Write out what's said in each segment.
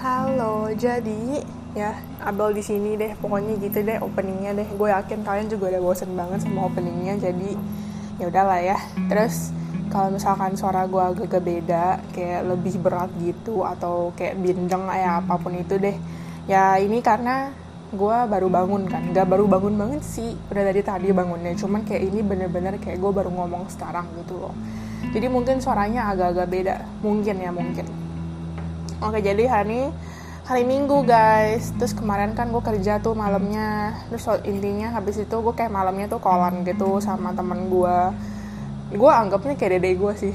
Halo, jadi ya Abel di sini deh, pokoknya gitu deh openingnya deh. Gue yakin kalian juga udah bosen banget sama openingnya, jadi ya udahlah ya. Terus kalau misalkan suara gue agak-agak beda, kayak lebih berat gitu atau kayak bindeng ya apa pun itu deh. Ya ini karena gue baru bangun kan, gak baru bangun banget sih, udah dari tadi bangunnya. Cuman kayak ini bener-bener kayak gue baru ngomong sekarang gitu loh. Jadi mungkin suaranya agak-agak beda, mungkin ya mungkin Oke jadi hari hari Minggu guys. Terus kemarin kan gue kerja tuh malamnya. Terus intinya habis itu gue kayak malamnya tuh kolan gitu sama temen gue Gue anggapnya kayak dede gue sih.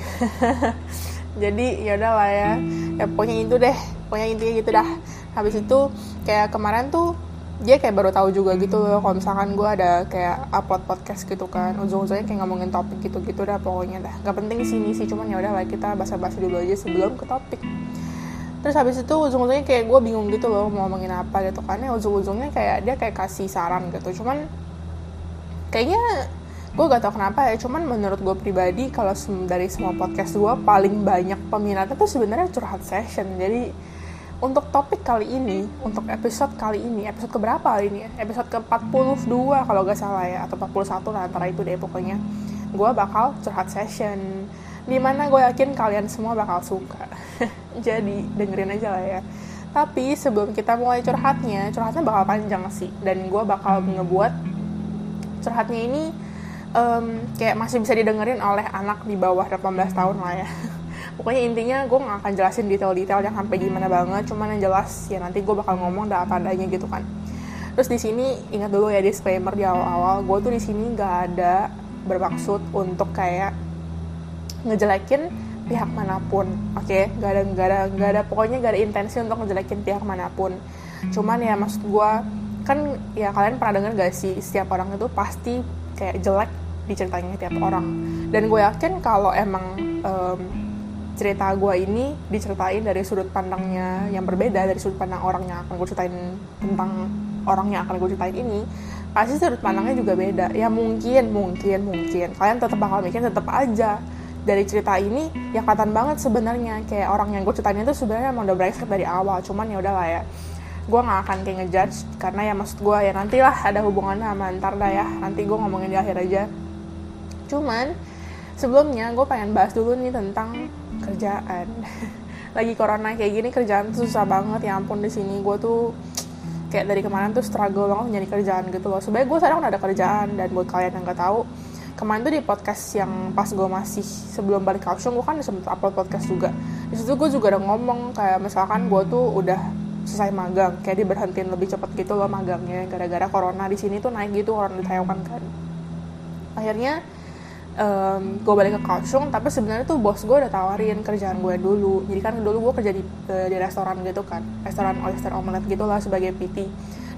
Jadi yaudah lah ya. Ya pokoknya itu deh. Pokoknya intinya gitu dah. Habis itu kayak kemarin tuh dia kayak baru tahu juga gitu loh kalau misalkan gue ada kayak upload podcast gitu kan. Ujung-ujungnya kayak ngomongin topik gitu-gitu dah pokoknya dah. Gak penting sini sih cuman ya udah lah kita basa-basi dulu aja sebelum ke topik terus habis itu ujung-ujungnya kayak gue bingung gitu loh mau ngomongin apa gitu karena ujung-ujungnya kayak dia kayak kasih saran gitu. Cuman kayaknya gue gak tau kenapa ya. Cuman menurut gue pribadi kalau dari semua podcast gue paling banyak peminatnya tuh sebenarnya curhat session. Jadi untuk topik kali ini untuk episode kali ini episode keberapa kali ini episode ke 42 kalau gak salah ya atau 41 lah antara itu deh pokoknya. Gue bakal curhat session di mana gue yakin kalian semua bakal suka. Jadi dengerin aja lah ya. Tapi sebelum kita mulai curhatnya curhatnya bakal panjang sih. Dan gue bakal ngebuat curhatnya ini um, kayak masih bisa didengerin oleh anak di bawah 18 tahun lah ya. Pokoknya intinya gue gak akan jelasin detail-detail yang sampai gimana banget. Cuman yang jelas ya nanti gue bakal ngomong dah apa gitu kan. Terus di sini ingat dulu ya disclaimer di awal-awal gue tuh di sini gak ada bermaksud untuk kayak ngejelekin pihak mana pun oke? Okay? gak ada gak ada gak ada pokoknya gak ada intensi untuk ngejelekin pihak mana pun. Cuman ya maksud gue kan ya kalian pernah denger gak sih setiap orang itu pasti kayak jelek diceritanya tiap orang. Dan gue yakin kalau emang um, cerita gue ini diceritain dari sudut pandangnya yang berbeda dari sudut pandang orang yang akan gue ceritain tentang orang yang akan gue ceritain ini pasti sudut pandangnya juga beda. Ya mungkin mungkin mungkin. Kalian tetap bakal mikir tetap aja dari cerita ini ya kelihatan banget sebenarnya. Kayak orang yang gue ceritain itu sebenarnya emang udah brengsek dari awal. Cuman ya udahlah ya. Gue nggak akan kayak ngejudge karena ya maksud gue ya nantilah ada hubungannya sama ntar dah ya. Nanti gue ngomongin di akhir aja. Cuman sebelumnya gue pengen bahas dulu nih tentang kerjaan. Lagi corona kayak gini kerjaan tuh susah banget. Ya ampun di sini gue tuh kayak dari kemarin tuh struggle banget nyari kerjaan gitu loh. Sebenarnya gue sekarang udah ada kerjaan dan buat kalian yang nggak tahu kemarin tuh di podcast yang pas gue masih sebelum balik ke gue kan sempet upload podcast juga. Di situ gue juga udah ngomong kayak misalkan gue tuh udah selesai magang kayak dia berhentiin lebih cepet gitu loh magangnya gara-gara corona di sini tuh naik gitu orang di Taiwan kan. Akhirnya um, gue balik ke Kaohsiung tapi sebenarnya tuh bos gue udah tawarin kerjaan gue dulu. Jadi kan dulu gue kerja di, uh, di restoran gitu kan restoran oyster omelet gitu lah sebagai PT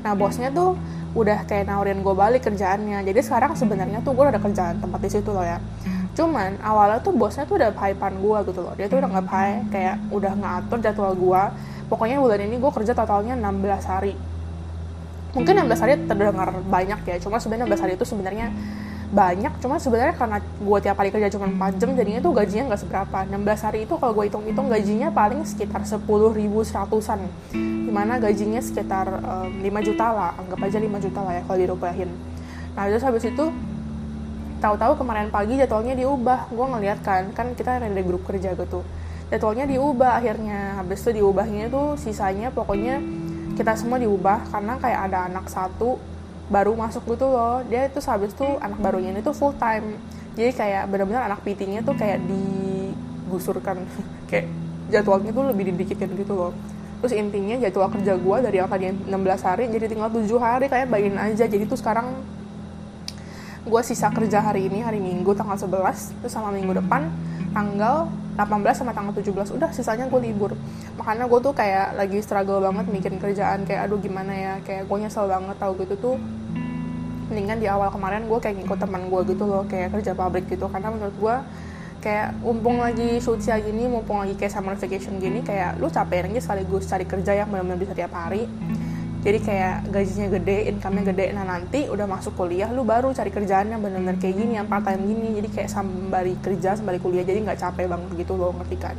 nah bosnya tuh udah kayak nawarin gue balik kerjaannya. Jadi sekarang sebenarnya tuh gue udah kerjaan tempat di situ loh ya. Cuman awalnya tuh bosnya tuh udah hypean gue gitu loh. Dia tuh udah nggak pay kayak udah ngatur jadwal gue pokoknya bulan ini gue kerja totalnya 16 hari. Mungkin 16 hari terdengar banyak ya cuma sebenarnya 16 hari itu sebenarnya banyak cuma sebenarnya karena gue tiap hari kerja cuma 4 jam jadinya tuh gajinya nggak seberapa. 16 hari itu kalau gue hitung-hitung gajinya paling sekitar 10 ribu seratusan. Di mana gajinya sekitar um, 5 juta lah anggap aja 5 juta lah ya kalau dirupahin nah terus habis itu tahu-tahu kemarin pagi jadwalnya diubah. Gue ngeliat kan kan kita ada grup kerja gitu jadwalnya diubah akhirnya. Habis itu diubahnya tuh sisanya pokoknya kita semua diubah karena kayak ada anak satu baru masuk gitu loh. Dia itu habis tuh anak barunya ini tuh full time. Jadi kayak benar-benar anak PT-nya tuh kayak digusurkan. Kayak jadwalnya tuh lebih didikitkan gitu loh. Terus intinya jadwal kerja gue dari yang tadi 16 hari jadi tinggal 7 hari. Kayak bayangin aja. Jadi tuh sekarang gue sisa kerja hari ini hari minggu tanggal 11 terus sama minggu depan tanggal 18 sama tanggal 17 udah sisanya gue libur. Makanya gue tuh kayak lagi struggle banget mikirin kerjaan. Kayak aduh gimana ya? Kayak gue nyesel banget tau gitu tuh mendingan di awal kemarin gue kayak ngikut teman gue gitu loh kayak kerja pabrik gitu karena menurut gue kayak mumpung lagi sosial gini mumpung lagi kayak summer vacation gini kayak lu capek aja sekaligus cari kerja yang benar-benar bisa tiap hari jadi kayak gajinya gede, income-nya gede. Nah nanti udah masuk kuliah, lu baru cari kerjaan yang benar-benar kayak gini, yang part time gini. Jadi kayak sembari kerja, sembari kuliah, jadi nggak capek banget gitu loh, ngerti kan?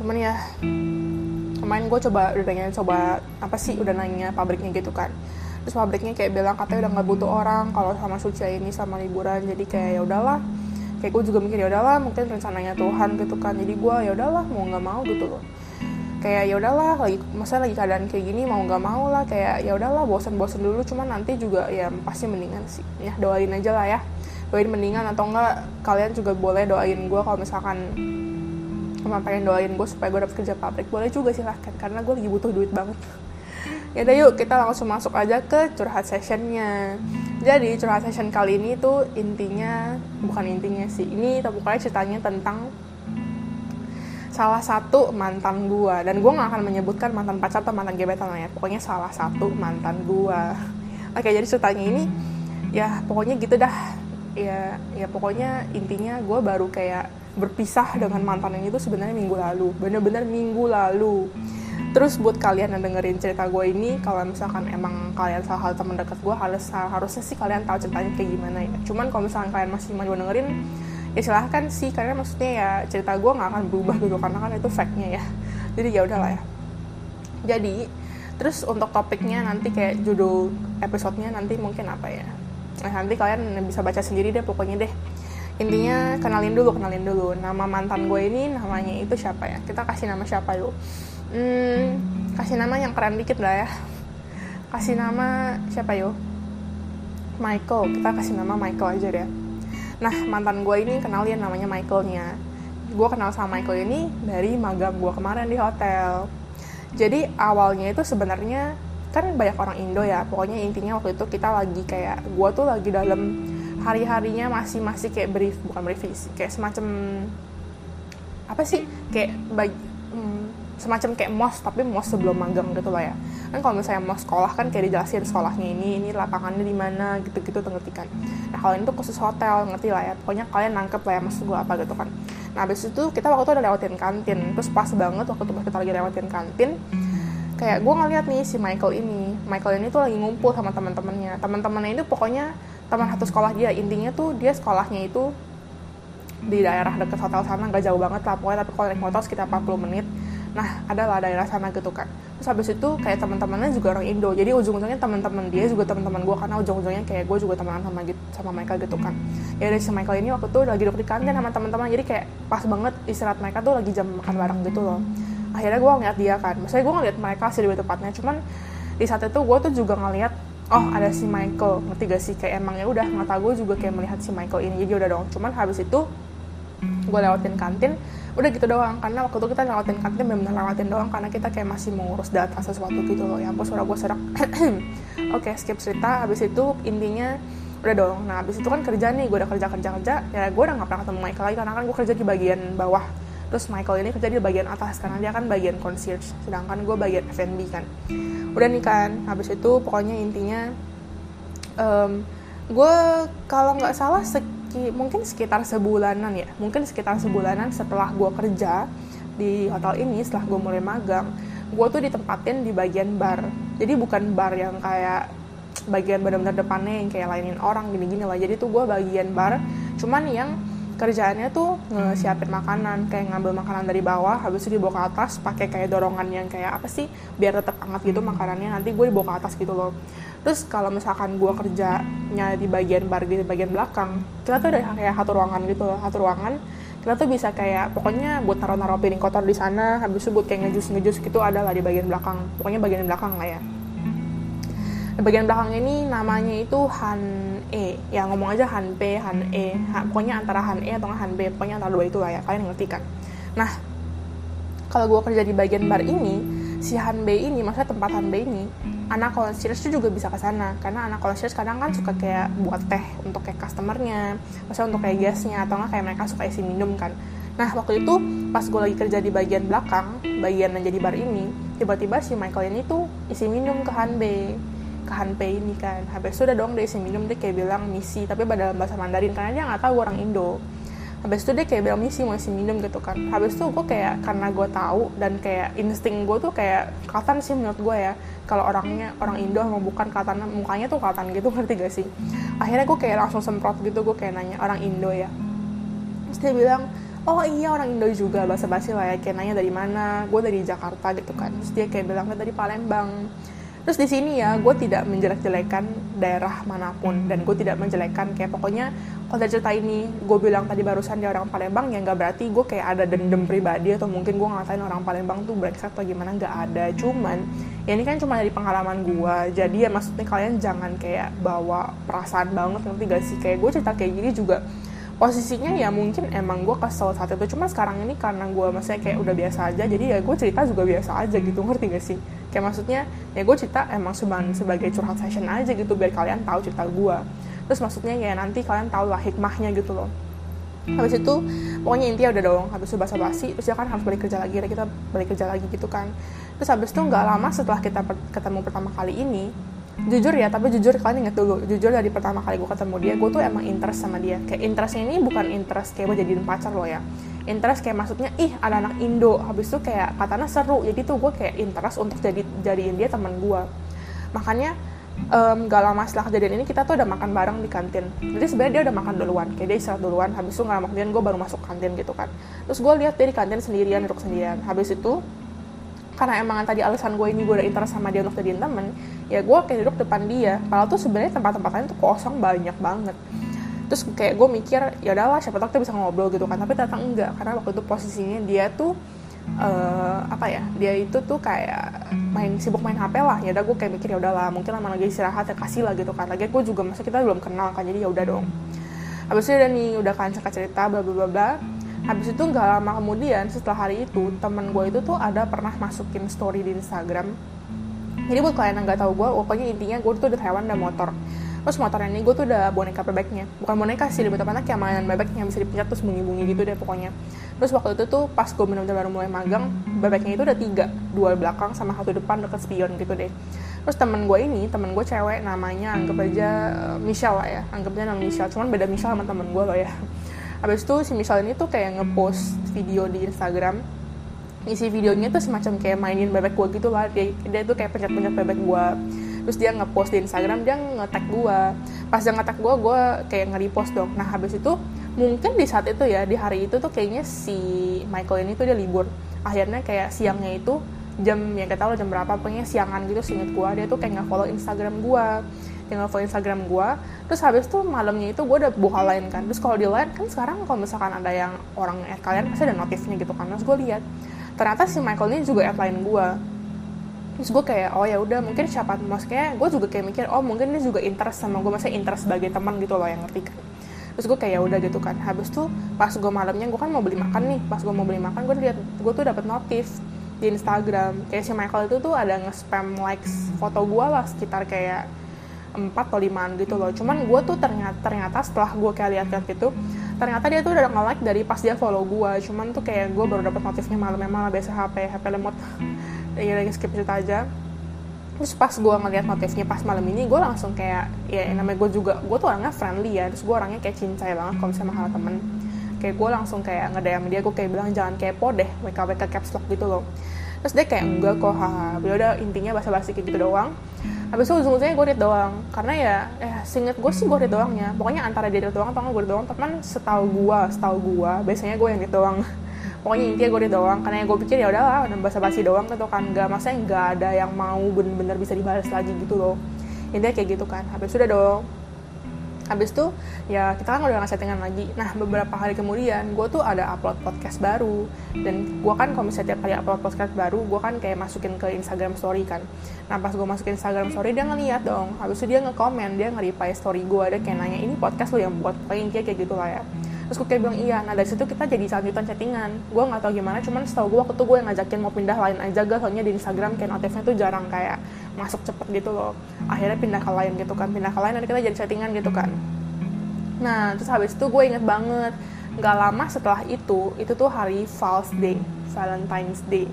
Cuman ya, kemarin gue coba udah nanya coba apa sih udah nanya pabriknya gitu kan terus pabriknya kayak bilang katanya udah nggak butuh orang kalau sama Sucia ini sama liburan. Jadi kayak ya udahlah. Kayak gue juga mikir ya udahlah mungkin rencananya Tuhan gitu kan. Jadi gue ya udahlah mau nggak mau gitu loh. Kayak ya udahlah lagi masa lagi keadaan kayak gini mau nggak mau lah. Kayak ya udahlah bosan-bosan dulu cuman nanti juga ya pasti mendingan sih. Ya doain aja lah ya. Doain mendingan atau enggak kalian juga boleh doain gue kalau misalkan emang doain gue supaya gue dapet kerja pabrik. Boleh juga silahkan karena gue lagi butuh duit banget ya udah yuk kita langsung masuk aja ke curhat sessionnya. Jadi curhat session kali ini tuh intinya bukan intinya sih ini pokoknya ceritanya tentang salah satu mantan gua. Dan gua nggak akan menyebutkan mantan pacar atau mantan gebetan ya pokoknya salah satu mantan gua. Oke jadi ceritanya ini ya pokoknya gitu dah. Ya ya pokoknya intinya gua baru kayak berpisah dengan mantan yang itu sebenarnya minggu lalu. Bener-bener minggu lalu terus buat kalian yang dengerin cerita gue ini kalau misalkan emang kalian salah satu teman dekat gue harus harusnya sih kalian tahu ceritanya kayak gimana ya. Cuman kalau misalkan kalian masih mau dengerin ya silahkan sih karena maksudnya ya cerita gue nggak akan berubah gitu karena kan itu factnya ya. Jadi ya udahlah ya. Jadi terus untuk topiknya nanti kayak judul episodenya nanti mungkin apa ya. Nah nanti kalian bisa baca sendiri deh pokoknya deh. Intinya kenalin dulu kenalin dulu. Nama mantan gue ini namanya itu siapa ya? Kita kasih nama siapa dulu hmm, kasih nama yang keren dikit lah ya kasih nama siapa yo Michael kita kasih nama Michael aja deh Nah, mantan gue ini kenalin namanya Michaelnya. Gue kenal sama Michael ini dari magang gue kemarin di hotel. Jadi awalnya itu sebenarnya kan banyak orang Indo ya. Pokoknya intinya waktu itu kita lagi kayak gue tuh lagi dalam hari-harinya masih masih kayak brief bukan brief kayak semacam apa sih kayak bagi, semacam kayak mos tapi mos sebelum magang gitu lah ya. Kan kalau misalnya mau sekolah kan kayak dijelasin sekolahnya ini ini lapangannya di mana gitu-gitu ngerti kan. Nah kalau ini tuh khusus hotel ngerti lah ya. Pokoknya kalian nangkep lah ya maksud gue apa gitu kan. Nah habis itu kita waktu itu udah lewatin kantin. Terus pas banget waktu itu pas kita lagi lewatin kantin kayak gue ngeliat nih si Michael ini. Michael ini tuh lagi ngumpul sama teman-temannya. Teman-temannya itu pokoknya teman satu sekolah dia. Intinya tuh dia sekolahnya itu di daerah dekat hotel sana gak jauh banget lah pokoknya tapi kalau naik motor sekitar 40 menit nah adalah daerah sana gitu kan terus habis itu kayak teman-temannya juga orang Indo. Jadi ujung-ujungnya teman-teman dia juga teman-teman gue karena ujung-ujungnya kayak gue juga temenan sama gitu sama mereka gitu kan. Ya dari si Michael ini waktu itu lagi duduk di kantin sama teman-teman. Jadi kayak pas banget istirahat mereka tuh lagi jam makan bareng gitu loh. Akhirnya gue ngeliat dia kan. Maksudnya gue ngeliat mereka sih lebih tepatnya. Cuman di saat itu gue tuh juga ngeliat oh ada si Michael. Ngerti gak sih? Kayak emang ya udah mata gue juga kayak melihat si Michael ini. Jadi udah dong. Cuman habis itu gue lewatin kantin udah gitu doang karena waktu itu kita lewatin kantin benar-benar lewatin doang karena kita kayak masih mau ngurus data sesuatu gitu loh. Ya ampun suara gue serak. Oke okay, skip cerita. Habis itu intinya udah dong. Nah habis itu kan kerja nih gue udah kerja kerja kerja. Ya gue udah gak pernah ketemu Michael lagi karena kan gue kerja di bagian bawah. Terus Michael ini kerja di bagian atas karena dia kan bagian concierge sedangkan gue bagian F&B kan. Udah nih kan habis itu pokoknya intinya um, gue kalau nggak salah mungkin sekitar sebulanan ya. Mungkin sekitar sebulanan setelah gue kerja di hotel ini setelah gue mulai magang gue tuh ditempatin di bagian bar. Jadi bukan bar yang kayak bagian benar-benar depannya yang kayak lainin orang gini-gini lah. Jadi tuh gue bagian bar cuman yang kerjaannya tuh ngesiapin makanan kayak ngambil makanan dari bawah habis itu dibawa ke atas pakai kayak dorongan yang kayak apa sih biar tetap hangat gitu makanannya nanti gue dibawa ke atas gitu loh. Terus kalau misalkan gue kerjanya di bagian bar di bagian belakang kita tuh udah kayak satu ruangan gitu satu ruangan. Kita tuh bisa kayak pokoknya buat naruh-naruh piring kotor di sana habis itu buat kayak ngejus-ngejus gitu ada lah di bagian belakang. Pokoknya bagian belakang lah ya. Di bagian belakang ini namanya itu Han E ya ngomong aja Han P Han E. Ha, pokoknya antara Han E atau Han B pokoknya antara dua itu lah ya kalian ngerti kan? Nah kalau gue kerja di bagian bar ini si Han B ini maksudnya tempat Han B ini anak concierge tuh juga bisa ke sana. Karena anak concierge kadang kan suka kayak buat teh untuk kayak customernya maksudnya untuk kayak guestnya atau nggak kayak mereka suka isi minum kan. Nah waktu itu pas gue lagi kerja di bagian belakang bagian yang jadi bar ini tiba-tiba si Michael ini tuh isi minum ke Han B ke Han P ini kan. Habis itu udah dong dia isi minum dia kayak bilang misi tapi dalam bahasa Mandarin karena dia nggak tahu orang Indo. Habis itu dia kayak bilang misi masih minum gitu kan. Habis itu gue kayak karena gue tahu dan kayak insting gue tuh kayak kelihatan sih menurut gue ya kalau orangnya orang Indo mau bukan kelihatan mukanya tuh kelihatan gitu ngerti gak sih? Akhirnya gue kayak langsung semprot gitu gue kayak nanya orang Indo ya. Terus dia bilang oh iya orang Indo juga bahasa basi lah ya kayak nanya dari mana gue dari Jakarta gitu kan. Terus dia kayak bilang dari Palembang terus di sini ya gue tidak menjelek-jelekan daerah mana pun. Dan gue tidak menjelekkan kayak pokoknya kalau cerita ini gue bilang tadi barusan dia orang Palembang ya nggak berarti gue kayak ada dendam pribadi atau mungkin gue ngatain orang Palembang tuh brengsek atau gimana nggak ada. Cuman ya ini kan cuma dari pengalaman gue jadi ya maksudnya kalian jangan kayak bawa perasaan banget nanti gak sih? Kayak gue cerita kayak gini juga posisinya ya mungkin emang gue kesel saat itu. Cuma sekarang ini karena gue maksudnya kayak udah biasa aja jadi ya gue cerita juga biasa aja gitu ngerti gak sih kayak maksudnya ya gue cerita emang cuma sebagai curhat session aja gitu biar kalian tahu cerita gue terus maksudnya ya nanti kalian tahu lah hikmahnya gitu loh. Habis itu pokoknya intinya udah dong habis itu basa basi terus ya kan harus balik kerja lagi kita balik kerja lagi gitu kan. Terus habis itu nggak lama setelah kita ketemu pertama kali ini jujur ya tapi jujur kalian inget dulu jujur dari pertama kali gue ketemu dia gue tuh emang interest sama dia. Kayak interestnya ini bukan interest kayak gue jadiin pacar loh ya interest kayak maksudnya ih ada anak Indo. Habis itu kayak katanya seru. Jadi tuh gue kayak interest untuk jadi jadiin dia teman gue makanya um, gak lama setelah kejadian ini kita tuh udah makan bareng di kantin. Jadi sebenarnya dia udah makan duluan kayak dia istirahat duluan. Habis itu gak lama kemudian gue baru masuk kantin gitu kan. Terus gue lihat dia di kantin sendirian duduk sendirian. Habis itu karena emang tadi alasan gue ini gue udah interest sama dia untuk jadiin temen ya gue kayak duduk depan dia. Padahal tuh sebenarnya tempat-tempat lain tuh kosong banyak banget terus kayak gue mikir ya udahlah siapa tahu kita bisa ngobrol gitu kan. Tapi ternyata enggak karena waktu itu posisinya dia tuh uh, apa ya dia itu tuh kayak main sibuk main hp lah. Ya udah gue kayak mikir ya udahlah mungkin lama lagi istirahat ya kasih lah gitu kan. Lagi gue juga masa kita belum kenal kan jadi ya udah dong. Habis itu udah nih udah kan cerita bla bla bla habis itu nggak lama kemudian setelah hari itu temen gue itu tuh ada pernah masukin story di Instagram. Jadi buat kalian yang nggak tahu gue pokoknya intinya gue tuh udah hewan dan motor terus motornya ini gue tuh udah boneka bebeknya. Bukan boneka sih lebih tepatnya kayak mainan bebek yang bisa dipencet terus bunyi-bunyi gitu deh pokoknya. Terus waktu itu tuh pas gue benar-benar baru mulai magang bebeknya itu udah tiga. Dua belakang sama satu depan deket spion gitu deh. Terus temen gue ini temen gue cewek namanya anggap aja uh, Michelle lah ya. Anggap aja nama Michelle cuman beda Michelle sama temen gue loh ya. Habis itu si Michelle ini tuh kayak ngepost video di Instagram. Isi videonya tuh semacam kayak mainin bebek gue gitu lah. Dia, dia tuh kayak pencet-pencet bebek gue terus dia ngepost di Instagram dia nge-tag gue pas dia nge-tag gue gue kayak nge-repost dong. Nah habis itu mungkin di saat itu ya di hari itu tuh kayaknya si Michael ini tuh dia libur. Akhirnya kayak siangnya itu jam ya kita tahu jam berapa pokoknya siangan gitu singkat gue dia tuh kayak nge-follow Instagram gue dia nge-follow Instagram gue terus habis itu malamnya itu gue udah buka lain kan. Terus kalau di lain kan sekarang kalau misalkan ada yang orang add kalian pasti ada notifnya gitu kan. Terus gue lihat ternyata si Michael ini juga add lain gue terus gue kayak oh ya udah mungkin siapa maksudnya gue juga kayak mikir oh mungkin dia juga interest sama gue maksudnya interest sebagai teman gitu loh yang ngerti kan. Terus gue kayak ya udah gitu kan. Habis tuh pas gue malamnya gue kan mau beli makan nih. Pas gue mau beli makan gue lihat gue tuh dapat notif di Instagram. Kayak si Michael itu tuh ada nge-spam likes foto gue lah sekitar kayak empat atau limaan gitu loh. Cuman gue tuh ternyata ternyata setelah gue kayak lihat-lihat gitu ternyata dia tuh udah nge-like dari pas dia follow gue cuman tuh kayak gue baru dapat notifnya malam malah biasa HP HP lemot. Ya lagi skip cerita aja. Terus pas gue ngeliat notifnya pas malam ini gue langsung kayak ya namanya gue juga gue tuh orangnya friendly ya. Terus gue orangnya kayak cincai banget kalau misalnya hal temen. Kayak gue langsung kayak ngedayam dia gue kayak bilang jangan kepo deh WK WK caps lock gitu loh. Terus dia kayak enggak kok haha udah intinya bahasa basi kayak gitu doang habis itu ujung-ujungnya gue read doang. Karena ya eh singet gue sih gue read doangnya. Pokoknya antara dia read doang atau gue read doang teman setahu gue setahu gue biasanya gue yang read doang. Pokoknya intinya gue doang. Karena gue pikir ya udahlah udah basa basi doang gitu kan. Nggak masa nggak ada yang mau bener-bener bisa dibalas lagi gitu loh. Intinya kayak gitu kan. Habis sudah dong habis itu ya kita kan udah nggak settingan lagi. Nah beberapa hari kemudian gue tuh ada upload podcast baru. Dan gue kan kalau misalnya tiap kali upload podcast baru gue kan kayak masukin ke Instagram story kan. Nah pas gue masukin Instagram story dia ngeliat dong. Habis itu dia nge-comment dia nge-reply story gue ada kayak nanya ini podcast lo yang buat? Intinya kayak gitu lah ya terus gue kayak bilang iya. Nah dari situ kita jadi lanjutan chattingan. Gue nggak tahu gimana cuman setahu gue waktu itu gue yang ngajakin mau pindah lain aja gak soalnya di Instagram kayak notifnya tuh jarang kayak masuk cepet gitu loh. Akhirnya pindah ke lain gitu kan pindah ke lain dan kita jadi chattingan gitu kan. Nah terus habis itu gue inget banget nggak lama setelah itu itu tuh hari False Day Valentine's Day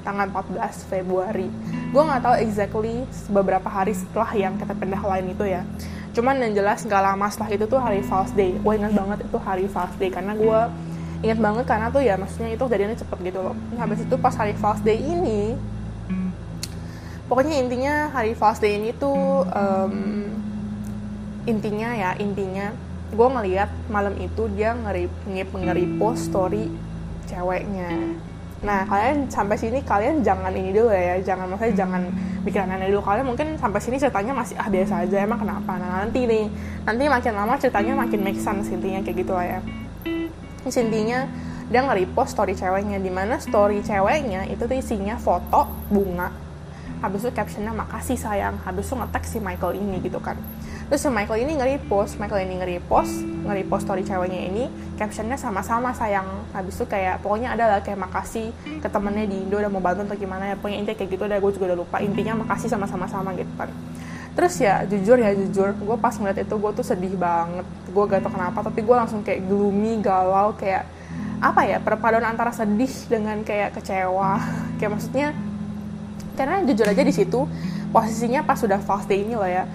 tanggal 14 Februari. Gue nggak tahu exactly beberapa hari setelah yang kita pindah lain itu ya cuman yang jelas nggak lama setelah itu tuh hari False Day. Gue ingat banget itu hari False Day. Karena gue ingat banget karena tuh ya maksudnya itu kejadiannya cepet gitu loh. Nah, habis itu pas hari False Day ini pokoknya intinya hari False Day ini tuh um, intinya ya intinya gue ngeliat malam itu dia ngeri ngeri post story ceweknya nah kalian sampai sini kalian jangan ini dulu ya jangan maksudnya jangan bikin aneh dulu. Kalian mungkin sampai sini ceritanya masih ah biasa aja emang kenapa? Nah nanti nih nanti makin lama ceritanya makin make sense intinya kayak gitu lah ya. Intinya dia nge-repost story ceweknya di mana story ceweknya itu tuh isinya foto bunga. Habis itu captionnya makasih sayang. Habis itu ngetek si Michael ini gitu kan terus Michael ini nge-repost Michael ini nge-repost nge-repost story ceweknya ini captionnya sama-sama sayang. Habis itu kayak pokoknya ada lah kayak makasih ke temennya di Indo udah mau bantu atau gimana ya. Pokoknya intinya kayak gitu udah gue juga udah lupa. Intinya makasih sama-sama sama gitu kan. Terus ya jujur ya jujur gue pas ngeliat itu gue tuh sedih banget. Gue gak tau kenapa tapi gue langsung kayak gloomy galau kayak apa ya perpaduan antara sedih dengan kayak kecewa. Kayak maksudnya karena jujur aja di situ posisinya pas sudah fast day ini loh ya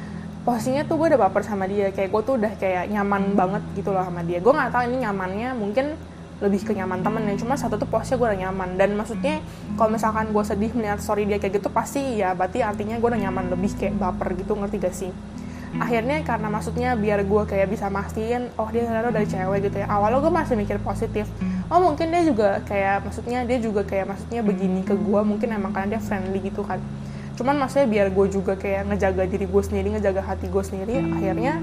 posisinya tuh gue udah baper sama dia. Kayak gue tuh udah kayak nyaman banget gitu loh sama dia. Gue nggak tahu ini nyamannya mungkin lebih ke nyaman temen ya cuma satu tuh posnya gue udah nyaman. Dan maksudnya kalau misalkan gue sedih melihat story dia kayak gitu pasti ya berarti artinya gue udah nyaman lebih kayak baper gitu ngerti gak sih? Akhirnya karena maksudnya biar gue kayak bisa mastiin oh dia ternyata dari cewek gitu ya. Awalnya gue masih mikir positif. Oh mungkin dia juga kayak maksudnya dia juga kayak maksudnya begini ke gue mungkin emang karena dia friendly gitu kan cuman maksudnya biar gue juga kayak ngejaga diri gue sendiri ngejaga hati gue sendiri akhirnya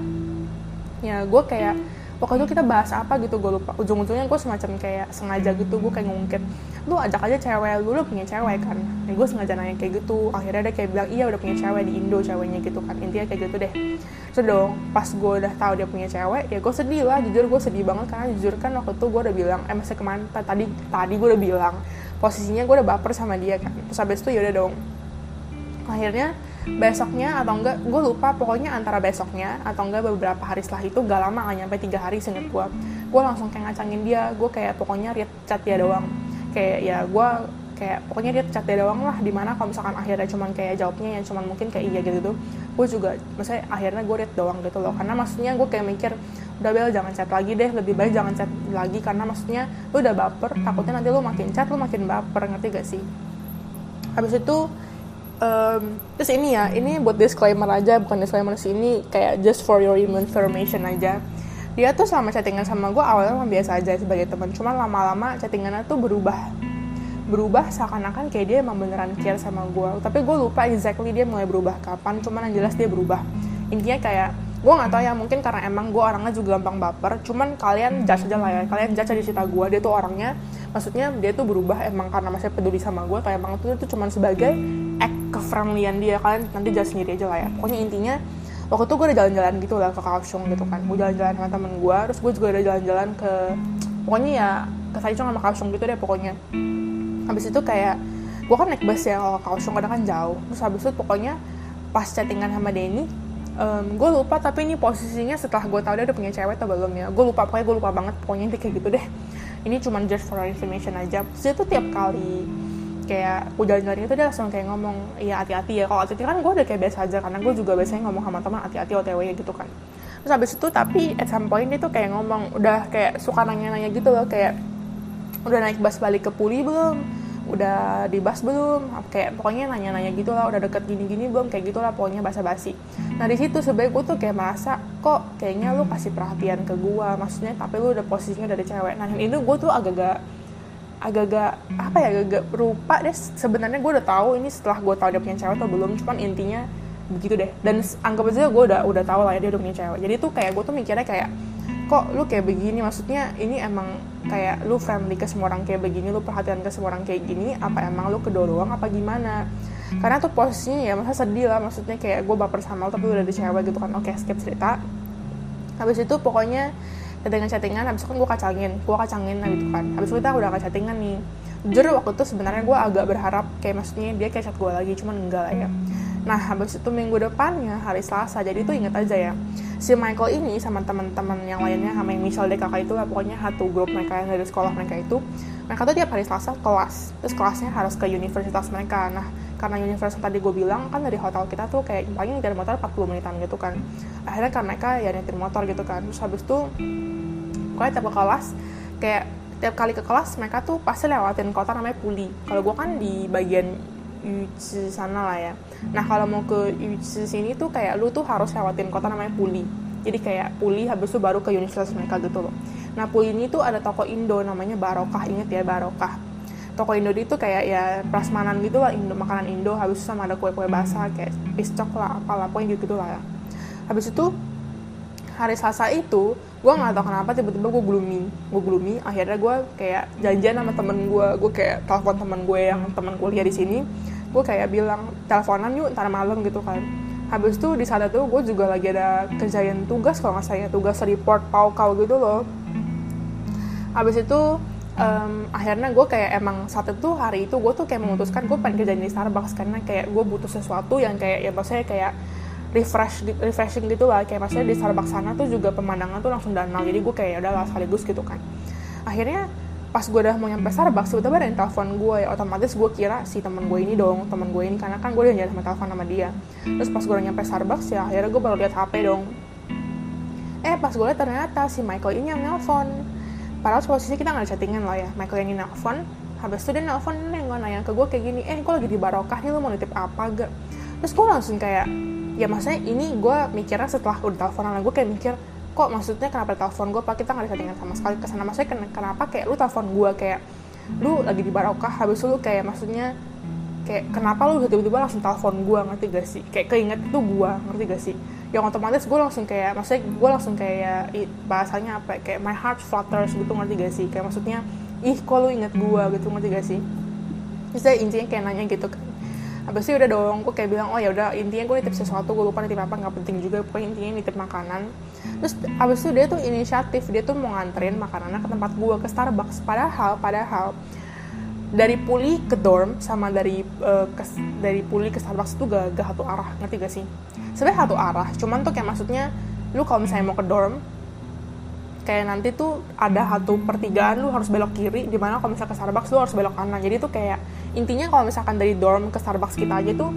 ya gue kayak pokoknya kita bahas apa gitu gue lupa. Ujung-ujungnya gue semacam kayak sengaja gitu gue kayak ngungkit lu ajak aja cewek lu, lu punya cewek kan? Ya gue sengaja nanya kayak gitu. Akhirnya dia kayak bilang iya udah punya cewek di Indo ceweknya gitu kan. Intinya kayak gitu deh. So dong pas gue udah tahu dia punya cewek ya gue sedih lah jujur gue sedih banget karena jujur kan waktu itu gue udah bilang eh masih ke mana? Tadi tadi gue udah bilang posisinya gue udah baper sama dia kan. Terus habis itu ya udah dong akhirnya besoknya atau enggak gue lupa pokoknya antara besoknya atau enggak beberapa hari setelah itu gak lama gak nyampe tiga hari singkat gue gue langsung kayak ngacangin dia gue kayak pokoknya read chat dia doang. Kayak ya gue kayak pokoknya dia chat dia doang lah di mana kalau misalkan akhirnya cuman kayak jawabnya yang cuman mungkin kayak iya gitu tuh gue juga misalnya akhirnya gue read doang gitu loh. Karena maksudnya gue kayak mikir udah bel jangan chat lagi deh lebih baik jangan chat lagi. Karena maksudnya lu udah baper takutnya nanti lu makin chat lu makin baper ngerti gak sih? Habis itu um, terus ini ya ini buat disclaimer aja bukan disclaimer sih ini kayak just for your information aja. Dia tuh selama chattingan sama gue awalnya biasa aja sebagai teman cuman lama-lama chattingannya tuh berubah. Berubah seakan-akan kayak dia emang beneran care sama gue tapi gue lupa exactly dia mulai berubah kapan cuman yang jelas dia berubah. Intinya kayak gue nggak tahu ya mungkin karena emang gue orangnya juga gampang baper cuman kalian judge aja lah ya. Kalian judge aja cerita gue dia tuh orangnya maksudnya dia tuh berubah emang karena masih peduli sama gue kayak emang itu tuh cuman sebagai act kefriendlyan dia. Kalian nanti judge sendiri aja lah ya. Pokoknya intinya waktu itu gue udah jalan-jalan gitu lah ke Kaohsiung gitu kan. Gue jalan-jalan sama temen gue terus gue juga udah jalan-jalan ke pokoknya ya ke Taichung sama Kaohsiung gitu deh pokoknya. Habis itu kayak gue kan naik bus ya kalau Kaohsiung kadang kan jauh. Terus habis itu pokoknya pas chattingan sama Denny um, gue lupa tapi ini posisinya setelah gue tau dia udah punya cewek atau belum ya. Gue lupa pokoknya gue lupa banget pokoknya inti kayak gitu deh. Ini cuma just for information aja. Terus itu tiap kali kayak gue jalan-jalan itu dia langsung kayak ngomong iya hati-hati ya. Kalau hati-hati kan gue udah kayak biasa aja karena gue juga biasanya ngomong sama teman hati-hati otw gitu kan. Terus habis itu tapi at some point dia tuh kayak ngomong udah kayak suka nanya-nanya gitu loh kayak udah naik bus balik ke Puli belum udah di bus belum? Kayak pokoknya nanya-nanya gitu lah udah deket gini-gini belum? Kayak gitu lah pokoknya basa-basi. Nah di situ sebenarnya gue tuh kayak merasa kok kayaknya lu kasih perhatian ke gue maksudnya tapi lu udah posisinya dari cewek. Nah ini gue tuh agak-agak agak-agak apa ya agak-agak berupa deh. Sebenarnya gue udah tahu ini setelah gue tahu dia punya cewek atau belum cuman intinya begitu deh. Dan anggap aja gue udah udah tahu lah ya dia udah punya cewek. Jadi tuh kayak gue tuh mikirnya kayak kok lu kayak begini? Maksudnya ini emang kayak lu friendly ke semua orang kayak begini lu perhatian ke semua orang kayak gini apa emang lu kedorong apa gimana? Karena tuh posisinya ya masa sedih lah maksudnya kayak gue baper sama lu tapi udah ada gitu kan. Oke skip cerita. Habis itu pokoknya chattingan chattingan habis itu kan gue kacangin gue kacangin lah gitu kan. Habis itu kita udah chattingan nih. Jujur waktu itu sebenarnya gue agak berharap kayak maksudnya dia kayak chat gue lagi cuman enggak lah ya. Nah habis itu minggu depannya hari Selasa jadi tuh inget aja ya si Michael ini sama teman-teman yang lainnya sama yang Michelle DKK itu lah pokoknya satu grup mereka yang dari sekolah mereka itu. Mereka tuh tiap hari Selasa kelas terus kelasnya harus ke universitas mereka. Nah karena universitas tadi gue bilang kan dari hotel kita tuh kayak paling dari motor 40 menitan gitu kan. Akhirnya kan mereka ya nyetir motor gitu kan. Terus habis itu gue tiap ke kelas kayak tiap kali ke kelas mereka tuh pasti lewatin kota namanya Puli. Kalau gue kan di bagian Yuchi sana lah ya nah kalau mau ke Yuchi sini tuh kayak lu tuh harus lewatin kota namanya Puli. Jadi kayak pulih habis itu baru ke universitas mereka gitu loh. Nah pulih ini tuh ada toko Indo namanya Barokah inget ya Barokah. Toko Indo itu kayak ya prasmanan gitu lah Indo makanan Indo habis itu sama ada kue-kue basah kayak piscok lah apalah pokoknya gitu, -gitu lah ya. Habis itu hari Selasa itu gue nggak tahu kenapa tiba-tiba gue gloomy. Gue gloomy akhirnya gue kayak janjian sama temen gue gue kayak telepon temen gue yang temen kuliah di sini gue kayak bilang teleponan yuk ntar malam gitu kan. Habis itu di saat itu gue juga lagi ada kerjaan tugas kalau nggak saya tugas report paukau gitu loh. Habis itu um, akhirnya gue kayak emang saat itu hari itu gue tuh kayak memutuskan gue pengen kerjain di Starbucks karena kayak gue butuh sesuatu yang kayak ya maksudnya kayak refresh refreshing gitu lah. Kayak maksudnya di Starbucks sana tuh juga pemandangan tuh langsung danau jadi gue kayak ya udah lah sekaligus gitu kan. Akhirnya pas gue udah mau nyampe Starbucks tiba-tiba ada yang telepon gue ya otomatis gue kira si temen gue ini dong temen gue ini karena kan gue udah nyari telepon sama dia. Terus pas gue udah nyampe Starbucks ya akhirnya gue baru lihat HP dong. Eh pas gue lihat ternyata si Michael ini yang nelpon. Padahal posisi kita nggak chattingan lah ya Michael yang ini nelpon habis itu dia nelpon nih gue nanya ke gue kayak gini eh gue lagi di Barokah nih lo mau nitip apa gak? Terus gue langsung kayak ya maksudnya ini gue mikirnya setelah udah teleponan gue kayak mikir kok maksudnya kenapa telepon gue pak? Kita nggak bisa dengan sama sekali. Ke sana maksudnya ken kenapa kayak lu telepon gue kayak lu lagi di barokah habis lu kayak maksudnya kayak kenapa lu tiba-tiba langsung telepon gue ngerti gak sih? Kayak keinget itu gue ngerti gak sih? Yang otomatis gue langsung kayak maksudnya gue langsung kayak bahasanya apa kayak my heart flutters gitu ngerti gak sih? Kayak maksudnya ih kok lu inget gue gitu ngerti gak sih? Intinya kayak nanya gitu kan. Habis itu udah dong gue kayak bilang oh ya udah intinya gue nitip sesuatu gue lupa nitip apa nggak penting juga. Pokoknya intinya nitip makanan terus habis itu dia tuh inisiatif dia tuh mau nganterin makanannya ke tempat gue ke Starbucks. Padahal padahal dari puli ke dorm sama dari uh, ke, dari puli ke Starbucks itu gak, gak satu arah. Ngerti gak sih? Sebenarnya satu arah cuman tuh kayak maksudnya lu kalau misalnya mau ke dorm kayak nanti tuh ada satu pertigaan lu harus belok kiri di mana kalau misalnya ke Starbucks lu harus belok kanan. Jadi tuh kayak intinya kalau misalkan dari dorm ke Starbucks kita aja tuh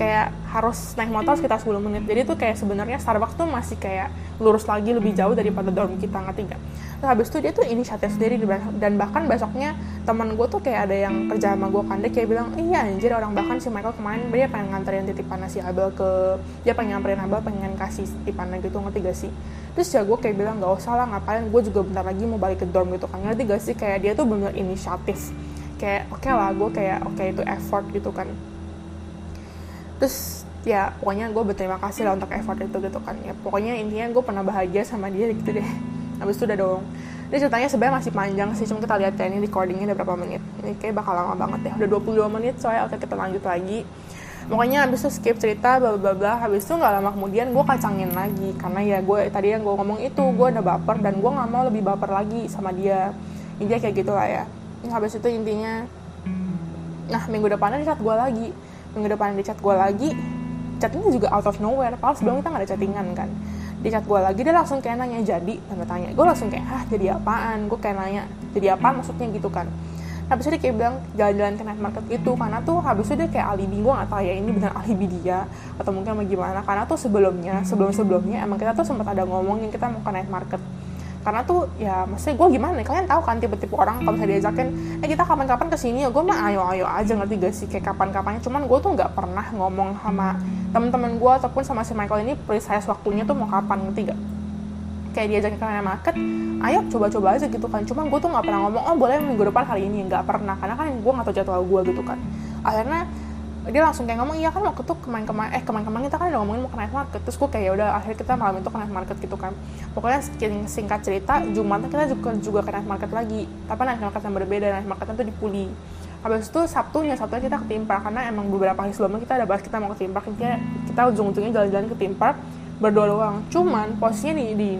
kayak harus naik motor sekitar 10 menit. Jadi tuh kayak sebenarnya Starbucks tuh masih kayak lurus lagi lebih jauh daripada dorm kita ngerti gak? Terus habis itu dia tuh inisiatif sendiri dan bahkan besoknya teman gue tuh kayak ada yang kerja sama gue kan dia kayak bilang iya anjir orang bahkan si Michael kemarin dia pengen nganterin titipan si Abel ke dia pengen nganterin Abel pengen kasih titipannya gitu ngerti gak sih? Terus ya gue kayak bilang gak usah lah ngapain? Gue juga bentar lagi mau balik ke dorm gitu kan. Ngerti gak sih? Kayak dia tuh bener inisiatif. Kayak oke okay lah gue kayak oke okay, itu effort gitu kan terus ya pokoknya gue berterima kasih lah untuk effort itu gitu kan. Ya pokoknya intinya gue pernah bahagia sama dia gitu deh. Habis itu udah dong. Ini ceritanya sebenarnya masih panjang sih cuma kita lihat ya ini recordingnya udah berapa menit. Ini kayak bakal lama banget ya udah 22 menit soalnya oke kita lanjut lagi. Pokoknya habis itu skip cerita bla bla bla. Habis itu nggak lama kemudian gue kacangin lagi. Karena ya gue tadi yang gue ngomong itu gue udah baper dan gue nggak mau lebih baper lagi sama dia. Intinya kayak gitulah ya. Habis itu intinya nah minggu depannya chat gue lagi minggu depan di chat gue lagi chatnya juga out of nowhere padahal sebelum kita nggak ada chattingan kan. Di chat gue lagi dia langsung kayak nanya jadi? Tanda tanya. Gue langsung kayak ah jadi apaan? Gue kayak nanya jadi apa maksudnya gitu kan. Habis itu dia kayak bilang jalan-jalan ke night market itu karena tuh habis itu dia kayak alibi gue gak tahu ya ini benar alibi dia atau mungkin bagaimana karena tuh sebelumnya sebelum sebelumnya emang kita tuh sempat ada ngomongin kita mau ke night market karena tuh ya maksudnya gue gimana nih? Kalian tahu kan tipe-tipe orang kalau misalnya diajakin eh kita kapan-kapan ke sini ya? Gue mah ayo-ayo aja ngerti gak sih? Kayak kapan-kapannya. Cuman gue tuh nggak pernah ngomong sama temen-temen gue ataupun sama si Michael ini precise waktunya tuh mau kapan ngerti gak? Kayak diajakin ke market ayo coba-coba aja gitu kan. Cuman gue tuh nggak pernah ngomong oh boleh minggu depan hari ini. Nggak pernah karena kan gue nggak tahu jadwal gue gitu kan. Akhirnya dia langsung kayak ngomong iya kan waktu itu kemarin-kemarin eh kemarin-kemarin kita kan udah ngomongin mau ke night market. Terus gue kayak ya udah akhirnya kita malam itu ke night market gitu kan. Pokoknya singkat cerita Jumatnya kita juga juga ke night market lagi. Tapi night market yang berbeda night marketnya tuh di Puli. Habis itu Sabtunya Sabtunya kita ke theme park karena emang beberapa hari sebelumnya kita ada bahas kita mau ke theme park kita, ujung-ujungnya jalan-jalan ke theme park berdua doang. Cuman posisinya di, di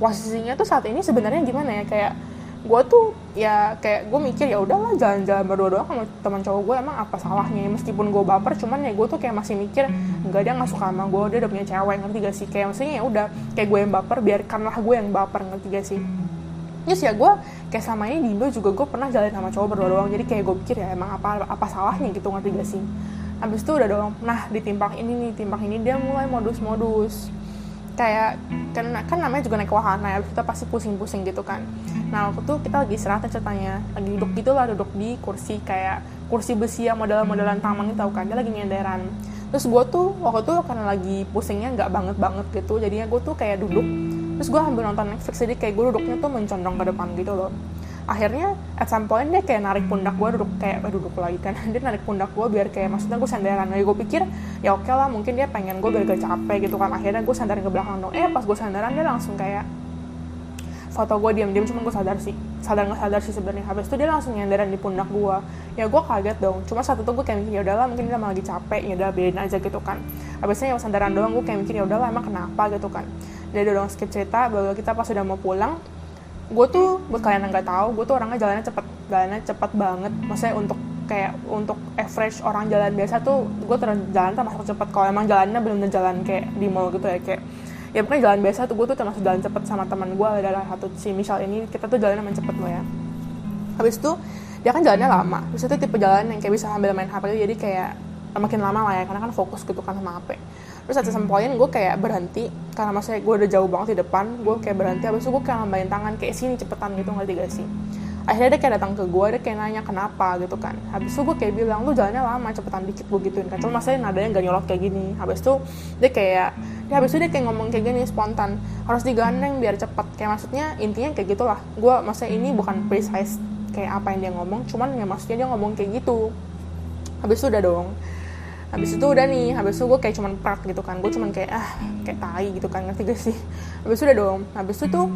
posisinya tuh saat ini sebenarnya gimana ya kayak gue tuh ya kayak gue mikir ya udahlah jalan-jalan berdua doang sama teman cowok gue emang apa salahnya? Meskipun gue baper cuman ya gue tuh kayak masih mikir enggak dia nggak suka sama gue dia udah punya cewek ngerti gak sih? Kayak maksudnya ya udah kayak gue yang baper biarkanlah gue yang baper ngerti gak sih? Terus ya gue kayak sama ini di Indo juga gue pernah jalan sama cowok berdua doang jadi kayak gue pikir ya emang apa apa salahnya? Gitu ngerti gak sih? Habis itu udah doang nah di timpang ini nih timpang ini dia mulai modus-modus kayak kan kan namanya juga naik wahana ya kita pasti pusing-pusing gitu kan. Nah waktu tuh kita lagi istirahat ceritanya. Lagi duduk gitu lah duduk di kursi kayak kursi besi yang modelan-modelan taman itu tau kan. Dia lagi nyenderan. Terus gue tuh waktu itu karena lagi pusingnya nggak banget banget gitu jadinya gue tuh kayak duduk. Terus gue ambil nonton Netflix jadi kayak gue duduknya tuh mencondong ke depan gitu loh akhirnya at some point dia kayak narik pundak gue duduk kayak eh, duduk lagi kan. Dia narik pundak gue biar kayak maksudnya gue sandaran lagi gue pikir ya oke okay lah mungkin dia pengen gue biar gak capek gitu kan. Akhirnya gue sandaran ke belakang dong eh pas gue sandaran dia langsung kayak foto gue diam-diam cuma gue sadar sih. Sadar nggak sadar sih sebenarnya. Habis itu dia langsung nyandaran di pundak gue ya gue kaget dong. Cuma satu tuh gue kayak mikir ya udahlah mungkin dia lagi capek ya udah biarin aja gitu kan. Habisnya ya sandaran doang gue kayak mikir ya udahlah emang kenapa gitu kan. Jadi dong skip cerita bahwa kita pas sudah mau pulang gue tuh buat kalian yang nggak tahu gue tuh orangnya jalannya cepet jalannya cepet banget. Maksudnya untuk kayak untuk average orang jalan biasa tuh gue terus jalan termasuk cepet. Kalau emang jalannya belum jalan kayak di mall gitu ya kayak ya pokoknya jalan biasa tuh gue tuh termasuk jalan cepet sama teman gue adalah satu si Michelle ini kita tuh jalannya main cepet loh ya. Habis itu dia kan jalannya lama. Terus itu tipe jalan yang kayak bisa sambil main HP gitu. Jadi kayak makin lama lah ya karena kan fokus gitu kan sama HP terus at some point gue kayak berhenti karena maksudnya gue udah jauh banget di depan gue kayak berhenti habis itu gue kayak ngambilin tangan kayak sini cepetan gitu ngerti gak sih? Akhirnya dia kayak datang ke gue dia kayak nanya kenapa gitu kan. Habis itu gue kayak bilang lu jalannya lama cepetan dikit gue gituin kan. Cuma masalahnya nadanya gak nyolot kayak gini. Habis itu dia kayak dia habis itu dia kayak ngomong kayak gini spontan harus digandeng biar cepet. Kayak maksudnya intinya kayak gitulah. Gue maksudnya ini bukan precise kayak apa yang dia ngomong cuman ya maksudnya dia ngomong kayak gitu. Habis itu udah dong habis itu udah nih habis itu gue kayak cuman prak gitu kan. Gue cuman kayak ah kayak tai gitu kan. Ngerti gak sih? Habis itu udah dong. Habis itu tuh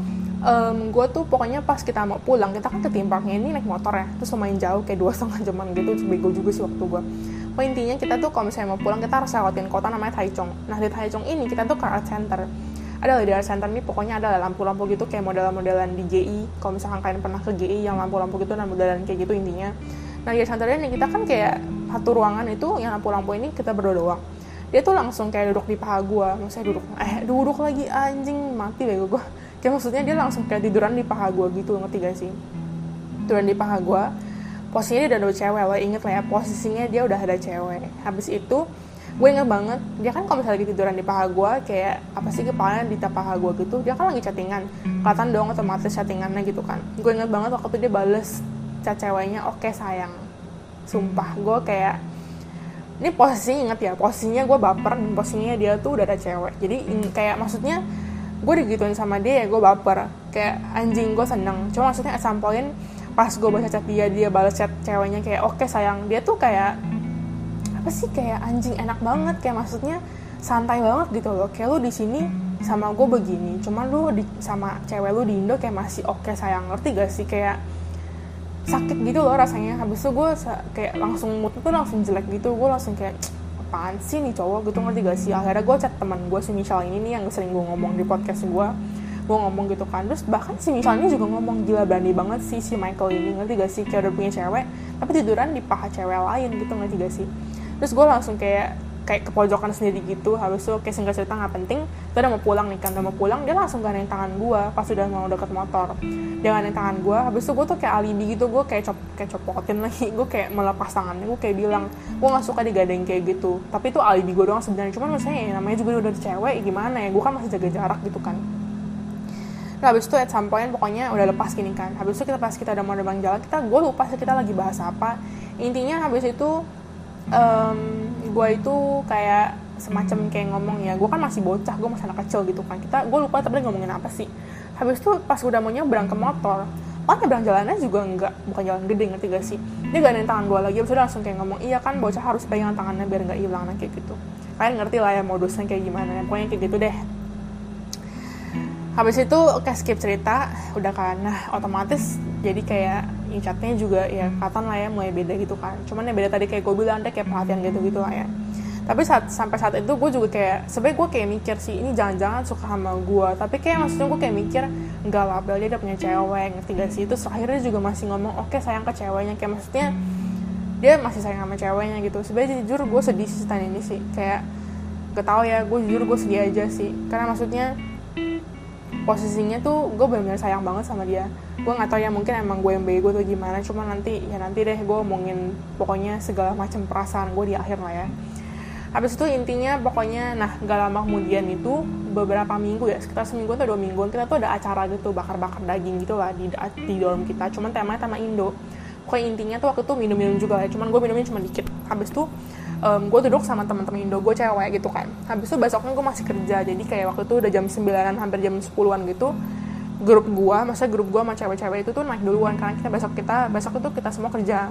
um, gue tuh pokoknya pas kita mau pulang kita kan ke theme parknya ini naik motor ya terus lumayan jauh kayak dua setengah jaman gitu. Bego juga sih waktu gue Pokoknya intinya kita tuh kalau misalnya mau pulang kita harus lewatin kota namanya Taichung. Nah di Taichung ini kita tuh ke art center. Ada di art center ini pokoknya ada lampu-lampu gitu kayak model-modelan di GI kalau misalkan kalian pernah ke GI yang lampu-lampu gitu dan modelan kayak gitu intinya nah di center ini kita kan kayak satu ruangan itu yang lampu-lampu ini kita berdua doang. Dia tuh langsung kayak duduk di paha gue maksudnya duduk eh duduk lagi anjing mati deh gue kayak maksudnya dia langsung kayak tiduran di paha gue gitu ngerti gak sih? Tiduran di paha gue posisinya dia udah ada cewek lo inget lah ya posisinya dia udah ada cewek. Habis itu gue inget banget dia kan kalau misalnya lagi tiduran di paha gue kayak apa sih kepalanya di paha gue gitu dia kan lagi chattingan. Kelihatan dong otomatis chattingannya gitu kan. Gue inget banget waktu itu dia bales chat ceweknya oke okay, sayang. Sumpah gue kayak ini posisinya inget ya posisinya gue baper dan posisinya dia tuh udah ada cewek. Jadi kayak maksudnya gue digituin sama dia ya gue baper. Kayak anjing gue seneng. Cuma maksudnya at some point pas gue baca chat dia dia balas chat ceweknya kayak oke okay, sayang. Dia tuh kayak apa sih kayak anjing enak banget. Kayak maksudnya santai banget gitu loh. Kayak lu di sini sama gue begini cuma lu di, sama cewek lu di Indo kayak masih oke okay, sayang. Ngerti gak sih? Kayak sakit gitu loh rasanya. Habis itu gue kayak langsung mood tuh langsung jelek gitu. Gue langsung kayak apaan sih nih cowok? Gitu ngerti gak sih? Akhirnya gue chat teman gue si Michelle ini nih yang sering gue ngomong di podcast gue gue ngomong gitu kan. Terus bahkan si Michelle ini juga ngomong gila berani banget sih si Michael ini. Ngerti gak sih? Kayak udah punya cewek tapi tiduran di paha cewek lain gitu ngerti gak sih? Terus gue langsung kayak kayak ke pojokan sendiri gitu habis itu kayak singkat cerita nggak penting gue udah mau pulang nih kan udah mau pulang dia langsung gandeng tangan gue pas udah mau deket motor dia gandeng tangan gue habis itu gue tuh kayak alibi gitu gue kayak cop kayak copotin lagi gue kayak melepas tangannya gue kayak bilang gue nggak suka digandeng kayak gitu tapi itu alibi gue doang sebenarnya cuman misalnya ya, namanya juga udah cewek gimana ya gue kan masih jaga jarak gitu kan Nah, habis itu at some point pokoknya udah lepas gini kan. Habis itu kita pas kita udah mau terbang jalan, kita gue lupa sih kita lagi bahas apa. Intinya habis itu um, gue itu kayak semacam kayak ngomong ya gue kan masih bocah gue masih anak kecil gitu kan. Kita gue lupa tapi ngomongin apa sih. Habis itu pas udah mau nyebrang ke motor kan nyebrang jalannya juga enggak bukan jalan gede ngerti gak sih? Dia gak tangan gue lagi habis itu langsung kayak ngomong iya kan bocah harus pegang tangannya biar nggak hilang nah kayak gitu. Kalian ngerti lah ya modusnya kayak gimana ya pokoknya kayak gitu deh. Habis itu oke skip cerita udah kan. Nah otomatis jadi kayak incatnya juga ya katan lah ya mulai beda gitu kan. Cuman yang beda tadi kayak gue bilang deh kayak perhatian gitu gitu lah ya. Tapi saat sampai saat itu gue juga kayak sebenarnya gue kayak mikir sih ini jangan-jangan suka sama gue tapi kayak maksudnya gue kayak mikir enggak lah Bel dia udah punya cewek ngerti gak sih? Itu akhirnya juga masih ngomong oke okay, sayang ke ceweknya. Kayak maksudnya dia masih sayang sama ceweknya gitu. Sebenarnya jujur gue sedih sih tanya ini sih. Kayak gak tau ya gue jujur gue sedih aja sih. Karena maksudnya posisinya tuh gue benar-benar sayang banget sama dia. Gue nggak tahu ya mungkin emang gue yang bego atau gimana cuma nanti ya nanti deh gue omongin pokoknya segala macam perasaan gue di akhir lah ya. Habis itu intinya pokoknya nah gak lama kemudian itu beberapa minggu ya sekitar seminggu atau dua mingguan kita tuh ada acara gitu bakar-bakar daging gitu lah di di dorm kita cuman temanya tema Indo. Pokoknya intinya tuh waktu itu minum-minum juga ya cuman gue minumnya cuma dikit. Habis tuh um, gue duduk sama teman-teman Indo gue cewek gitu kan. Habis itu besoknya gue masih kerja jadi kayak waktu itu udah jam 9an hampir jam 10an gitu grup gue masa grup gue sama cewek-cewek itu tuh naik duluan karena kita besok kita besok itu kita semua kerja.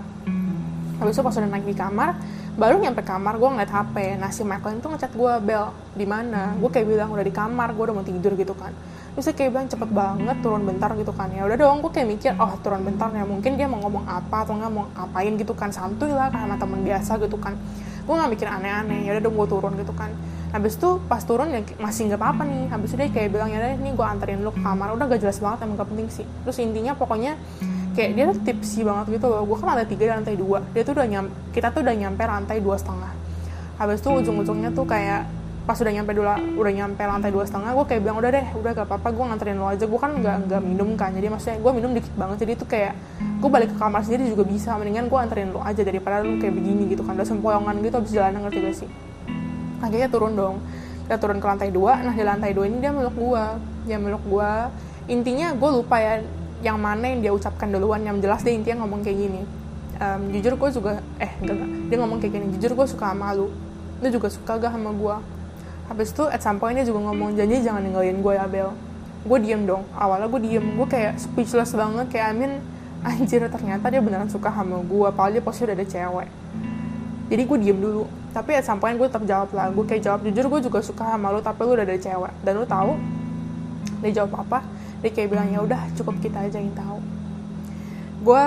Habis itu pas udah naik di kamar baru nyampe kamar gue ngeliat hp nah si Michael itu ngechat gue bel di mana? Gue kayak bilang udah di kamar gue udah mau tidur gitu kan. Terus kayak bilang cepet banget turun bentar gitu kan. Ya udah dong gue kayak mikir oh turun bentar ya mungkin dia mau ngomong apa atau nggak mau ngapain gitu kan. Santuy lah karena temen biasa gitu kan gue nggak mikir aneh-aneh. Ya udah dong gue turun gitu kan. Habis itu pas turun ya masih nggak apa-apa nih. Habis itu dia kayak bilang ya ini gue anterin lu ke kamar. Udah gak jelas banget emang gak penting sih. Terus intinya pokoknya kayak dia tuh tipsy banget gitu loh. Gue kan lantai tiga dan lantai dua. Dia tuh udah nyam kita tuh udah nyampe lantai dua setengah. Habis itu ujung-ujungnya tuh kayak pas udah nyampe dulu udah nyampe lantai dua setengah gue kayak bilang udah deh udah gak apa-apa gue nganterin lo aja. Gue kan nggak nggak minum kan jadi maksudnya gue minum dikit banget jadi tuh kayak gue balik ke kamar sendiri juga bisa mendingan gue anterin lo aja daripada lo kayak begini gitu kan udah sempoyongan gitu abis jalan ngerti gak sih? Akhirnya turun dong kita turun ke lantai dua nah di lantai dua ini dia meluk gue dia meluk gue intinya gue lupa ya yang mana yang dia ucapkan duluan yang jelas dia intinya ngomong kayak gini. Um, jujur gue juga eh enggak, enggak dia ngomong kayak gini jujur gue suka sama lu lu juga suka gak sama gue habis itu at some point dia juga ngomong janji jangan ninggalin gue ya Bel. Gue diem dong. Awalnya gue diem. Gue kayak speechless banget. Kayak Amin anjir ternyata dia beneran suka sama gue apalagi posisi udah ada cewek. Jadi gue diem dulu. Tapi at some point gue tetap jawab lah. Gue kayak jawab jujur gue juga suka sama lu tapi lu udah ada cewek. Dan lu tahu dia jawab apa dia kayak bilang ya udah cukup kita aja yang tahu. Gue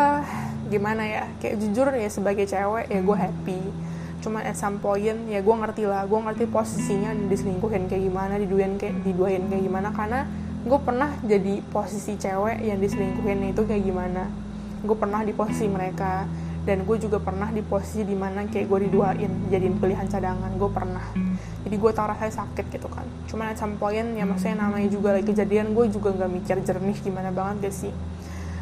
gimana ya? Kayak jujur ya sebagai cewek ya gue happy cuman at some point ya gue ngerti lah. Gue ngerti posisinya diselingkuhin kayak gimana diduain kayak diduain kayak gimana. Karena gue pernah jadi posisi cewek yang diselingkuhin itu kayak gimana. Gue pernah di posisi mereka. Dan gue juga pernah di posisi di mana kayak gue diduain jadiin pilihan cadangan. Gue pernah. Jadi gue tau rasanya sakit gitu kan. Cuman at some point ya maksudnya namanya juga lagi kejadian gue juga nggak mikir jernih gimana banget gak sih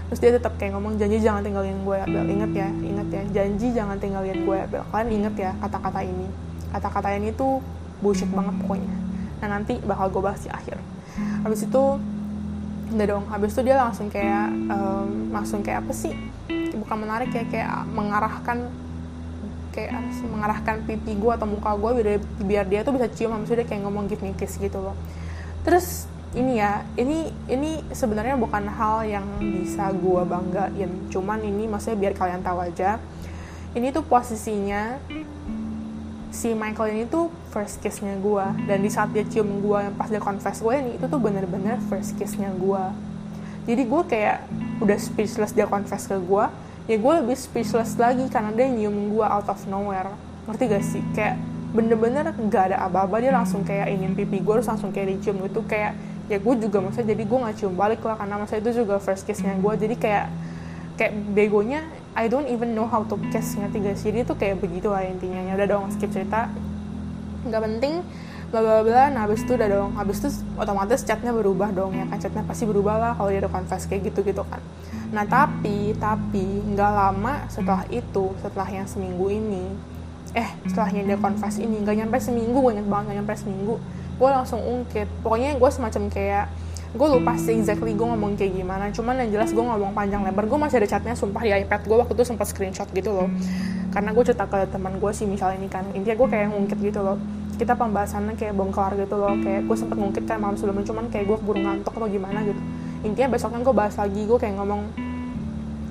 terus dia tetap kayak ngomong janji jangan tinggalin gue ya Bel inget ya inget ya. Janji jangan tinggalin gue ya Bel kalian inget ya kata-kata ini. Kata-kata ini tuh bullshit banget pokoknya. Nah nanti bakal gue bahas di akhir. Habis itu udah dong. Habis itu dia langsung kayak um, langsung kayak apa sih? Bukan menarik ya kayak mengarahkan kayak mengarahkan pipi gue atau muka gue biar, biar dia tuh bisa cium. Habis itu dia kayak ngomong give me kiss gitu loh. Terus ini ya ini ini sebenarnya bukan hal yang bisa gue banggain. Cuman ini maksudnya biar kalian tahu aja ini tuh posisinya si Michael ini tuh first kissnya gue dan di saat dia cium gue yang pas dia confess gue ini itu tuh bener-bener first kissnya gue jadi gue kayak udah speechless dia confess ke gue ya gue lebih speechless lagi karena dia nyium gue out of nowhere. Ngerti gak sih? Kayak bener-bener gak ada apa-apa dia langsung kayak ingin pipi gue terus langsung kayak dicium. Itu kayak ya gue juga maksudnya jadi gue gak cium balik lah karena masa itu juga first kissnya gue jadi kayak kayak begonya I don't even know how to kiss ngerti gak sih tuh kayak begitu lah intinya. Ya udah dong skip cerita. Nggak penting bla bla bla nah habis itu udah dong. Habis itu otomatis chatnya berubah dong ya kan? Chatnya pasti berubah lah kalau dia ada confess kayak gitu gitu kan. Nah tapi tapi nggak lama setelah itu setelah yang seminggu ini eh setelahnya dia confess ini nggak nyampe seminggu gue inget banget nggak nyampe seminggu gue langsung ungkit. Pokoknya gue semacam kayak gue lupa sih exactly gue ngomong kayak gimana. Cuman yang jelas gue ngomong panjang lebar. Gue masih ada chatnya sumpah di ipad gue waktu itu sempat screenshot gitu loh. Karena gue cerita ke teman gue sih misalnya ini kan. Intinya gue kayak ngungkit gitu loh. Kita pembahasannya kayak kelar gitu loh. Kayak gue sempat ngungkit kan malam sebelumnya cuman kayak gue keburu ngantuk atau gimana gitu. Intinya besoknya gue bahas lagi. Gue kayak ngomong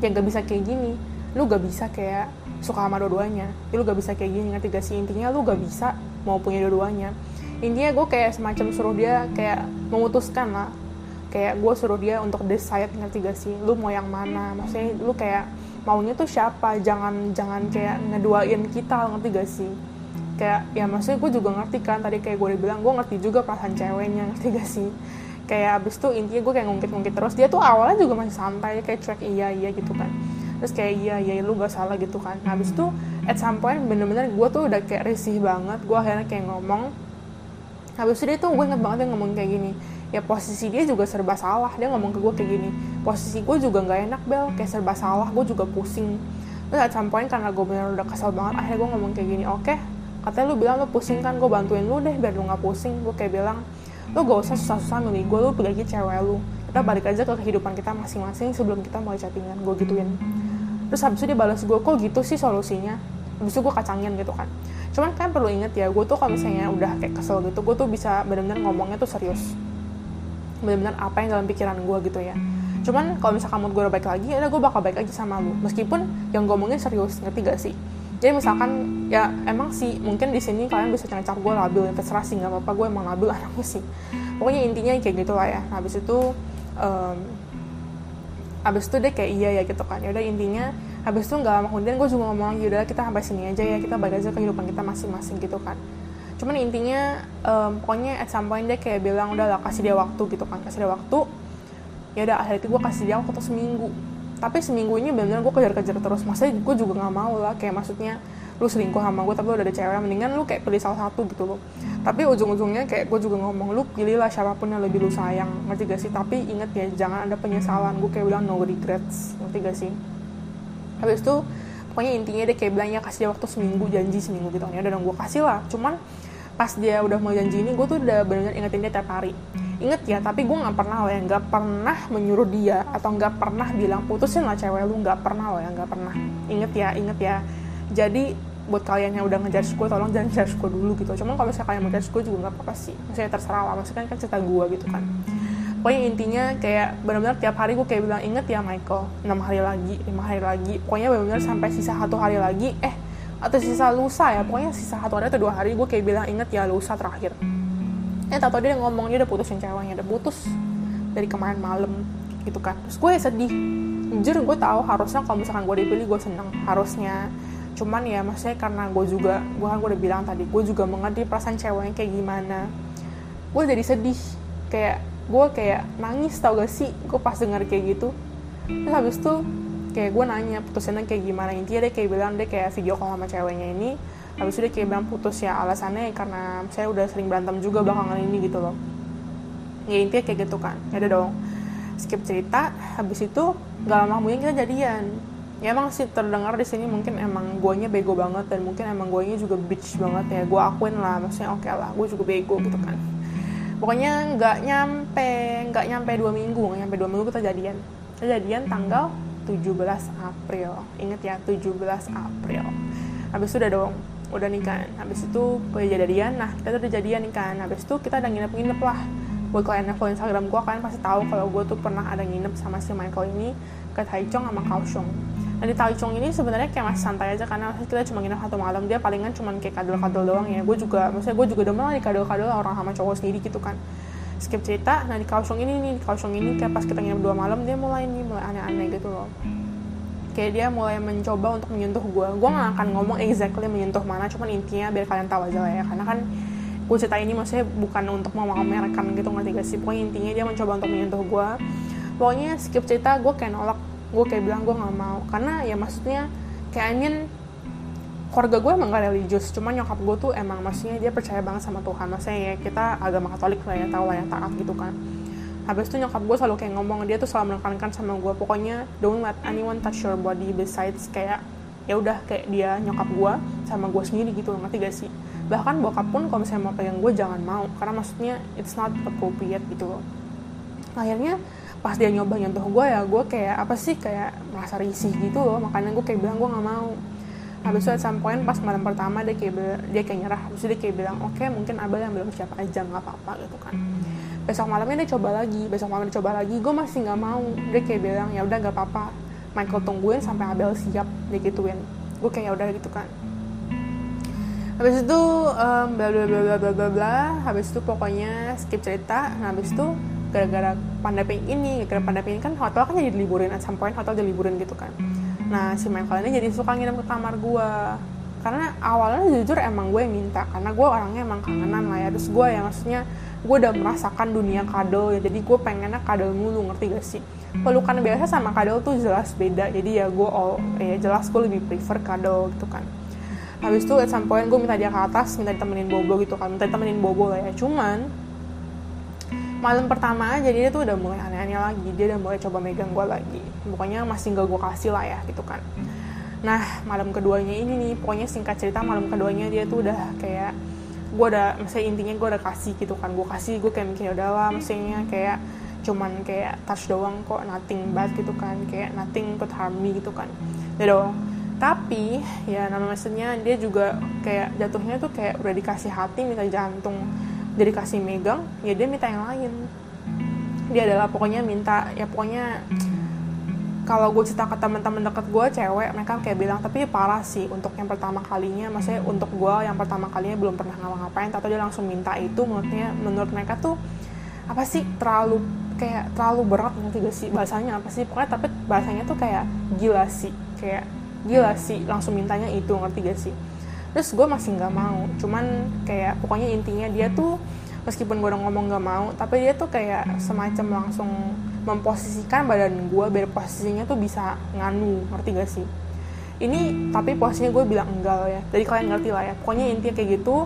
ya gak bisa kayak gini. Lu gak bisa kayak suka sama dua-duanya. Ya, lu gak bisa kayak gini ngerti gak sih? Intinya lu gak bisa mau punya dua-duanya intinya gue kayak semacam suruh dia kayak memutuskan lah. Kayak gue suruh dia untuk decide ngerti gak sih? Lu mau yang mana? Maksudnya lu kayak maunya tuh siapa? Jangan jangan kayak ngeduain kita ngerti gak sih? Kayak ya maksudnya gue juga ngerti kan tadi kayak gue udah bilang gue ngerti juga perasaan ceweknya ngerti gak sih? Kayak abis tuh intinya gue kayak ngungkit-ngungkit terus. Dia tuh awalnya juga masih santai kayak cuek iya iya gitu kan. Terus kayak iya iya lu gak salah gitu kan. Nah, abis tuh at some point bener-bener gue tuh udah kayak risih banget. Gue akhirnya kayak ngomong habis itu dia tuh gue inget banget dia ngomong kayak gini. Ya posisi dia juga serba salah. Dia ngomong ke gue kayak gini. Posisi gue juga nggak enak bel. Kayak serba salah. Gue juga pusing. Terus at some point karena gue bener udah kesel banget akhirnya gue ngomong kayak gini oke okay, katanya lu bilang lu pusing kan gue bantuin lu deh biar lu nggak pusing. Gue kayak bilang lu gak usah susah-susah milih gue lu pergi cewek lu. Kita balik aja ke kehidupan kita masing-masing sebelum kita mulai chattingan gue gituin. Terus habis itu dia balas gue kok gitu sih solusinya? Habis itu gue kacangin gitu kan cuman kan perlu inget ya gue tuh kalau misalnya udah kayak kesel gitu gue tuh bisa benar-benar ngomongnya tuh serius. Benar-benar apa yang dalam pikiran gue gitu ya. Cuman kalau misalkan mood gue udah baik lagi ya gue bakal baik lagi sama lu. Meskipun yang gue ngomongin serius ngerti gak sih? Jadi misalkan ya emang sih mungkin di sini kalian bisa ngecap gue labil ya terserah sih nggak apa-apa gue emang labil anaknya sih. Pokoknya intinya kayak gitulah ya. Nah, habis itu um, habis itu deh kayak iya ya gitu kan. Ya udah intinya habis itu nggak lama kemudian gue juga ngomong lagi udah kita sampai sini aja ya kita balik aja kehidupan kita masing-masing gitu kan. Cuman intinya um, pokoknya at some point dia kayak bilang udah lah kasih dia waktu gitu kan. Kasih dia waktu ya udah akhirnya gue kasih dia waktu seminggu. Tapi seminggu ini benar-benar gue kejar-kejar terus. Masa gue juga nggak mau lah kayak maksudnya lu selingkuh sama gue tapi udah ada cewek mendingan lu kayak pilih salah satu gitu loh. Tapi ujung-ujungnya kayak gue juga ngomong lu pilihlah siapa pun yang lebih lu sayang ngerti gak sih? Tapi inget ya jangan ada penyesalan. Gue kayak bilang no regrets ngerti gak sih habis itu pokoknya intinya dia kayak bilang ya kasih dia waktu seminggu janji seminggu gitu ya udah gue kasih lah. Cuman pas dia udah mau janji ini gue tuh udah benar-benar ingetin dia tiap hari. Inget ya tapi gue nggak pernah loh ya nggak pernah menyuruh dia atau nggak pernah bilang putusin lah cewek lu nggak pernah loh ya nggak pernah. Inget ya inget ya. Jadi buat kalian yang udah ngejar gue tolong jangan judge gue dulu gitu. Cuman kalau misalnya kalian mau judge gue juga nggak apa-apa sih. Maksudnya terserah lah maksudnya kan cerita gue gitu kan pokoknya intinya kayak benar-benar tiap hari gue kayak bilang inget ya Michael enam hari lagi lima hari lagi. Pokoknya benar-benar sampai sisa satu hari lagi eh atau sisa lusa ya pokoknya sisa satu hari atau dua hari gue kayak bilang inget ya lusa terakhir. Eh tau dia ngomong dia udah putusin ceweknya udah putus dari kemarin malam gitu kan. Terus gue ya sedih. Jujur gue tahu harusnya kalau misalkan gue dipilih gue seneng harusnya. Cuman ya maksudnya karena gue juga gue kan gue udah bilang tadi gue juga mengerti perasaan ceweknya kayak gimana. Gue jadi sedih kayak gue kayak nangis tau gak sih? Gue pas denger kayak gitu. Terus habis itu kayak gue nanya putusinnya kayak gimana. Intinya dia kayak bilang dia kayak video call sama ceweknya ini. Habis itu dia kayak bilang putus ya alasannya karena saya udah sering berantem juga belakangan ini gitu loh. Ya intinya kayak gitu kan. Ya udah dong. Skip cerita habis itu gak lama kemudian kita jadian. Ya emang sih terdengar di sini mungkin emang guanya bego banget dan mungkin emang guanya juga bitch banget ya. Gue akuin lah maksudnya oke okay lah gue juga bego gitu kan pokoknya nggak nyampe nggak nyampe dua minggu nggak nyampe dua minggu kita jadian kita jadian tanggal 17 April. Inget ya 17 April. Habis itu udah dong udah nih kan. Habis itu gue jadian nah kita tuh udah jadian nih kan. Habis itu kita udah nginep-nginep lah. Buat kalian yang follow Instagram gue kalian pasti tahu kalau gue tuh pernah ada nginep sama si Michael ini ke Taichung sama Kaohsiung nah di Taichung ini sebenarnya kayak masih santai aja karena kita cuma nginep satu malam. Dia palingan cuma kayak kadal-kadal doang ya. Gue juga maksudnya gue juga demen di kadal-kadal orang sama cowok sendiri gitu kan. Skip cerita. Nah di Kaohsiung ini nih di Kaohsiung ini kayak pas kita nginep dua malam dia mulai nih mulai aneh-aneh gitu loh. Kayak dia mulai mencoba untuk menyentuh gue gue gak akan ngomong exactly menyentuh mana cuman intinya biar kalian tahu aja lah ya. Karena kan gue cerita ini maksudnya bukan untuk memamerkan gitu ngerti gak sih? Pokoknya intinya dia mencoba untuk menyentuh gue pokoknya skip cerita gue kayak nolak gue kayak bilang gue gak mau. Karena ya maksudnya kayak angin keluarga gue emang gak religius. Cuman nyokap gue tuh emang maksudnya dia percaya banget sama Tuhan. Maksudnya ya kita agama Katolik lah ya tau lah ya taat gitu kan. Habis itu nyokap gue selalu kayak ngomong dia tuh selalu menekankan sama gue pokoknya don't let anyone touch your body besides kayak ya udah kayak dia nyokap gue sama gue sendiri gitu. Loh ngerti gak sih? Bahkan bokap pun kalau misalnya mau pegang gue jangan mau. Karena maksudnya it's not appropriate gitu loh. Akhirnya pas dia nyoba nyentuh gue ya gue kayak apa sih kayak merasa risih gitu loh. Makanya gue kayak bilang gue nggak mau. Habis itu at some point pas malam pertama dia kayak dia kayak nyerah. Habis itu dia kayak bilang oke okay, mungkin abah yang belum siapa aja nggak apa-apa gitu kan. Besok malamnya dia coba lagi besok malam dia coba lagi gue masih nggak mau. Dia kayak bilang ya udah nggak apa-apa. Michael tungguin sampai Abel siap dia gituin. Gue kayak ya udah gitu kan. Habis itu um, bla bla bla bla bla bla bla. Habis itu pokoknya skip cerita. Nah habis itu gara-gara pandemi ini gara-gara pandemi ini kan hotel kan jadi liburin at some point hotel jadi liburin gitu kan. Nah si Michael ini jadi suka nginep ke kamar gue karena awalnya jujur emang gue yang minta karena gue orangnya emang kangenan lah ya. Terus gue ya maksudnya gue udah merasakan dunia kadal ya. Jadi gue pengennya kadal mulu ngerti gak sih? Pelukan biasa sama kadal tuh jelas beda. Jadi ya gue all ya jelas gue lebih prefer kadal gitu kan. Habis itu at some point gue minta dia ke atas minta ditemenin bobo gitu kan. Minta ditemenin bobo lah ya. Cuman malam pertama aja dia tuh udah mulai aneh-aneh lagi. Dia udah mulai coba megang gue lagi. Pokoknya masih gak gue kasih lah ya gitu kan. Nah malam keduanya ini nih pokoknya singkat cerita malam keduanya dia tuh udah kayak gue udah misalnya intinya gue udah kasih gitu kan. Gue kasih gue kayak mikir ya udah lah maksudnya kayak cuman kayak touch doang kok nothing bad gitu kan. Kayak nothing could harm me gitu kan. Ya dong tapi ya nama maksudnya dia juga kayak jatuhnya tuh kayak udah dikasih hati minta jantung dia dikasih megang ya dia minta yang lain. Dia adalah pokoknya minta ya pokoknya kalau gue cerita ke teman-teman deket gue cewek mereka kayak bilang tapi parah sih untuk yang pertama kalinya. Maksudnya untuk gue yang pertama kalinya belum pernah ngapa-ngapain tapi dia langsung minta itu menurutnya menurut mereka tuh apa sih terlalu kayak terlalu berat nanti gak sih bahasanya apa sih? Pokoknya tapi bahasanya tuh kayak gila sih kayak gila sih langsung mintanya itu ngerti gak sih terus gue masih nggak mau. Cuman kayak pokoknya intinya dia tuh meskipun gue udah ngomong gak mau tapi dia tuh kayak semacam langsung memposisikan badan gue biar posisinya tuh bisa nganu. Ngerti gak sih? Ini tapi posisinya gue bilang enggak ya. Jadi kalian ngerti lah ya. Pokoknya intinya kayak gitu.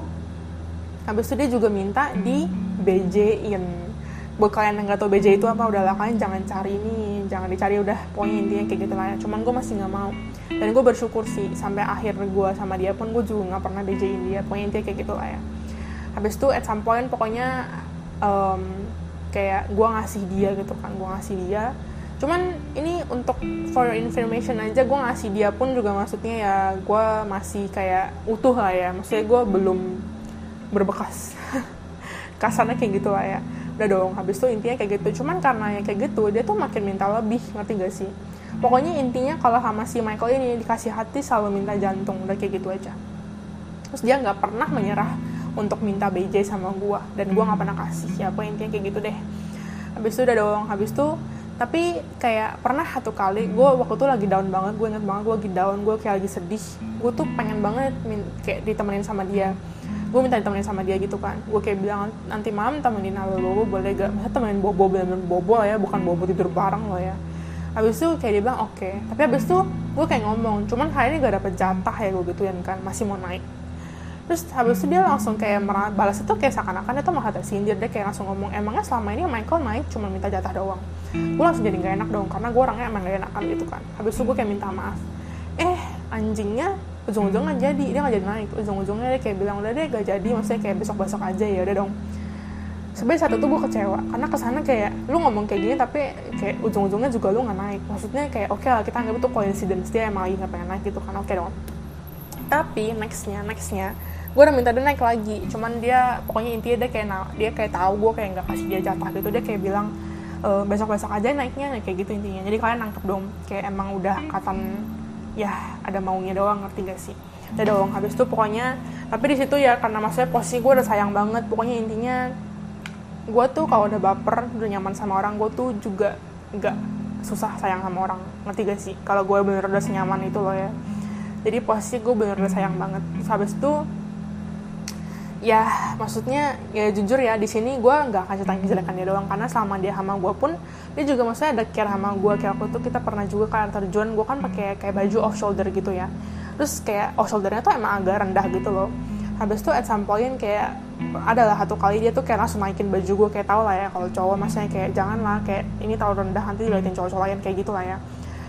Habis itu dia juga minta di BJ-in buat kalian yang nggak tau BJ itu apa udahlah kalian jangan cari ini jangan dicari udah pokoknya intinya kayak gitu lah. Ya cuman gue masih nggak mau. Dan gue bersyukur sih sampai akhir gue sama dia pun gue juga nggak pernah BJ-in dia pokoknya intinya kayak gitu lah ya. Habis itu at some point pokoknya um, kayak gue ngasih dia gitu kan gue ngasih dia. Cuman ini untuk for your information aja gue ngasih dia pun juga maksudnya ya gue masih kayak utuh lah ya. Maksudnya gue belum berbekas. Kasarnya kayak gitu lah ya udah dong. Habis itu intinya kayak gitu. Cuman karena ya kayak gitu dia tuh makin minta lebih ngerti gak sih? Pokoknya intinya kalau sama si Michael ini dikasih hati selalu minta jantung udah kayak gitu aja. Terus dia nggak pernah menyerah untuk minta BJ sama gue dan gue nggak pernah kasih ya apa intinya kayak gitu deh. Habis itu udah dong habis itu tapi kayak pernah satu kali gue waktu itu lagi down banget gue inget banget gue lagi down gue kayak lagi sedih. Gue tuh pengen banget kayak ditemenin sama dia gue minta ditemenin sama dia gitu kan. Gue kayak bilang nanti malam temenin Halo Bobo boleh gak? Masa temenin Bobo bener Bobo lah ya bukan Bobo tidur bareng loh ya. Habis itu kayak dia bilang oke. Okay. tapi habis itu gue kayak ngomong cuman hari ini gak dapet jatah ya gue gituin kan masih mau naik. Terus habis itu dia langsung kayak balas itu kayak seakan-akan itu malah tersindir. Dia kayak langsung ngomong emangnya selama ini Michael naik cuma minta jatah doang? Gue langsung jadi gak enak dong karena gue orangnya emang gak enakan gitu kan. Habis itu gue kayak minta maaf. Eh anjingnya ujung-ujungnya jadi dia gak jadi naik. Ujung-ujungnya dia kayak bilang udah deh gak jadi maksudnya kayak besok-besok aja ya udah dong. Sebenarnya saat itu gue kecewa karena ke sana kayak lu ngomong kayak gini tapi kayak ujung-ujungnya juga lu nggak naik. Maksudnya kayak oke okay lah kita anggap itu coincidence dia emang lagi nggak pengen naik gitu kan oke okay dong. Tapi nextnya nextnya gue udah minta dia naik lagi. Cuman dia pokoknya intinya dia kayak dia kayak tahu gue kayak nggak kasih dia jatah gitu. Dia kayak bilang e, eh, besok besok aja naiknya kayak gitu intinya. Jadi kalian nangkep dong kayak emang udah katan ya ada maunya doang ngerti gak sih? Udah dong habis itu pokoknya tapi di situ ya karena maksudnya posisi gue udah sayang banget pokoknya intinya gue tuh kalau udah baper udah nyaman sama orang gue tuh juga nggak susah sayang sama orang ngerti gak sih? Kalau gue bener udah senyaman itu loh ya. Jadi posisi gue bener udah sayang banget. Habis itu ya maksudnya ya jujur ya di sini gue nggak akan cerita kejelekan dia doang. Karena selama dia sama gue pun dia juga maksudnya ada care sama gue kayak waktu itu kita pernah juga kan terjun gue kan pakai kayak baju off shoulder gitu ya. Terus kayak off shouldernya tuh emang agak rendah gitu loh. Habis itu at some point kayak adalah satu kali dia tuh kayak langsung naikin baju gue kayak tau lah ya kalau cowok maksudnya kayak jangan lah kayak ini terlalu rendah nanti diliatin cowok-cowok lain kayak gitu lah ya.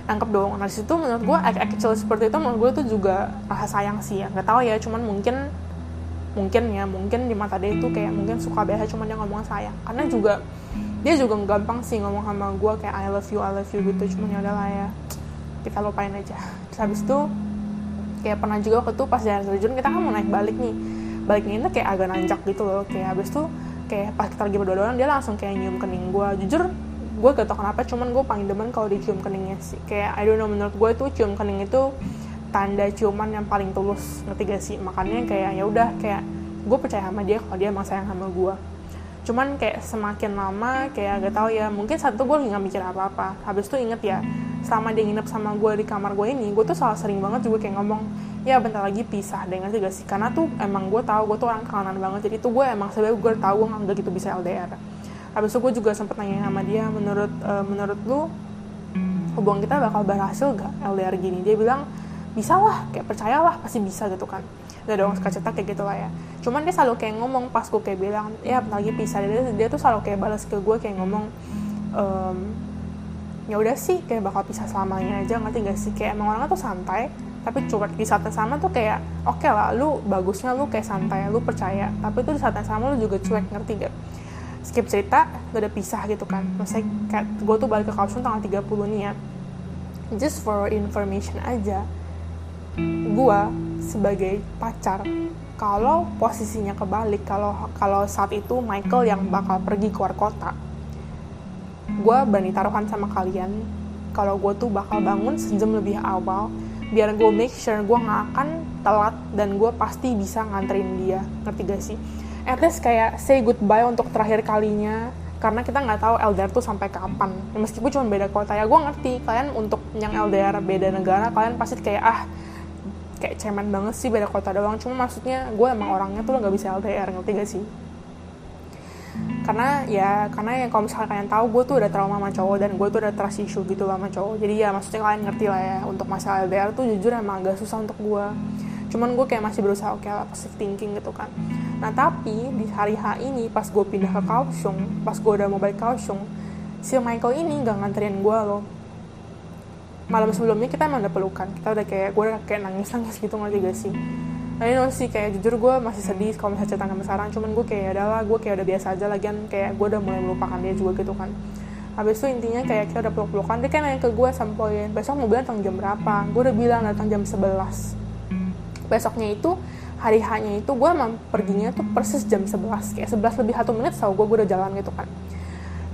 Nangkep dong. Nah di situ menurut gue act kecil seperti itu menurut gue tuh juga rasa sayang sih ya. Nggak tahu ya cuman mungkin mungkin ya mungkin di mata dia itu kayak mungkin suka biasa cuma dia ngomong sayang. Karena juga dia juga gampang sih ngomong sama gue kayak I love you I love you gitu. Cuma ya udahlah ya kita lupain aja. Terus habis itu kayak pernah juga waktu itu pas jalan terjun kita kan mau naik balik nih. Baliknya itu kayak agak nanjak gitu loh. Kayak habis itu kayak pas kita lagi berdua dia langsung kayak nyium kening gue jujur gue gak tau kenapa cuman gue paling demen kalau dicium keningnya sih. Kayak I don't know menurut gue tuh cium kening itu tanda ciuman yang paling tulus. Ngerti gak sih? Makanya kayak ya udah kayak gue percaya sama dia kalau dia emang sayang sama gue. Cuman kayak semakin lama kayak gak tau ya mungkin satu gue nggak mikir apa apa habis itu inget ya selama dia nginep sama gue di kamar gue ini gue tuh salah sering banget juga kayak ngomong ya bentar lagi pisah deh ngerti gak sih? Karena tuh emang gue tahu gue tuh orang kanan banget jadi tuh gue emang sebenarnya gue tahu gue nggak gitu bisa LDR habis itu gue juga sempet nanya sama dia menurut uh, menurut lu hubungan kita bakal berhasil gak LDR gini? Dia bilang bisa lah kayak percayalah pasti bisa gitu kan. Udah dong suka cetak kayak gitu lah ya. Cuman dia selalu kayak ngomong pas gue kayak bilang ya lagi pisah dia, dia tuh selalu kayak balas ke gue kayak ngomong ehm, ya udah sih kayak bakal pisah selamanya aja ngerti gak sih? Kayak emang orangnya tuh santai tapi coba di saat yang sama tuh kayak oke okay lah lu bagusnya lu kayak santai lu percaya tapi tuh di saat yang sama lu juga cuek ngerti gak skip cerita udah pisah gitu kan. Maksudnya gue tuh balik ke kampus tanggal 30 nih ya. Just for information aja gue sebagai pacar kalau posisinya kebalik kalau kalau saat itu Michael yang bakal pergi keluar kota gue berani taruhan sama kalian. Kalau gue tuh bakal bangun sejam lebih awal biar gue make sure gue nggak akan telat dan gue pasti bisa nganterin dia. Ngerti gak sih? At least kayak say goodbye untuk terakhir kalinya karena kita nggak tahu LDR tuh sampai kapan. Meskipun cuma beda kota ya gue ngerti kalian untuk yang LDR beda negara kalian pasti kayak ah kayak cemen banget sih beda kota doang. Cuma maksudnya gue emang orangnya tuh nggak bisa LDR ngerti gak sih? Karena ya karena yang kalau misalnya kalian tahu gue tuh udah trauma sama cowok dan gue tuh udah trust issue gitu sama cowok. Jadi ya maksudnya kalian ngerti lah ya untuk masalah LDR tuh jujur emang agak susah untuk gue. Cuman gue kayak masih berusaha oke okay lah positive thinking gitu kan. Nah tapi di hari H ini pas gue pindah ke Kaohsiung pas gue udah mau balik Kaohsiung si Michael ini nggak nganterin gue loh malam sebelumnya kita emang udah pelukan. Kita udah kayak gue udah kayak nangis nangis gitu ngerti gak sih? Nah ini sih kayak jujur gue masih sedih kalau misalnya cerita sama sekarang. Cuman gue kayak adalah gue kayak udah biasa aja lagian kayak gue udah mulai melupakan dia juga gitu kan. Habis itu intinya kayak kita udah peluk-pelukan dia kan nanya ke gue sampoin besok mau bilang datang jam berapa? Gue udah bilang datang jam 11 besoknya itu hari hanya itu gue emang perginya tuh persis jam 11 kayak 11 lebih satu menit tau gue gue udah jalan gitu kan.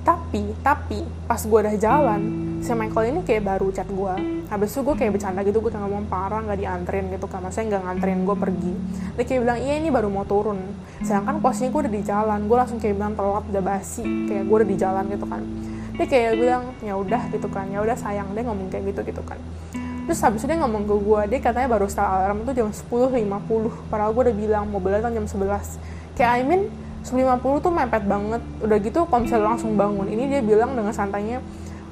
Tapi tapi pas gue udah jalan si Michael ini kayak baru chat gue habis itu gue kayak bercanda gitu gue kayak ngomong parah nggak dianterin gitu kan. Maksudnya nggak nganterin gue pergi. Dia kayak bilang iya ini baru mau turun. Sedangkan posisinya gue udah di jalan. Gue langsung kayak bilang telat udah basi. Kayak gue udah di jalan gitu kan. Dia kayak bilang ya udah gitu kan. Ya udah sayang dia ngomong kayak gitu gitu kan. Terus habis itu dia ngomong ke gue dia katanya baru setel alarm tuh jam 10.50 padahal gue udah bilang mau kan jam 11 kayak I mean 10.50 tuh mepet banget. Udah gitu kalau langsung bangun. Ini dia bilang dengan santainya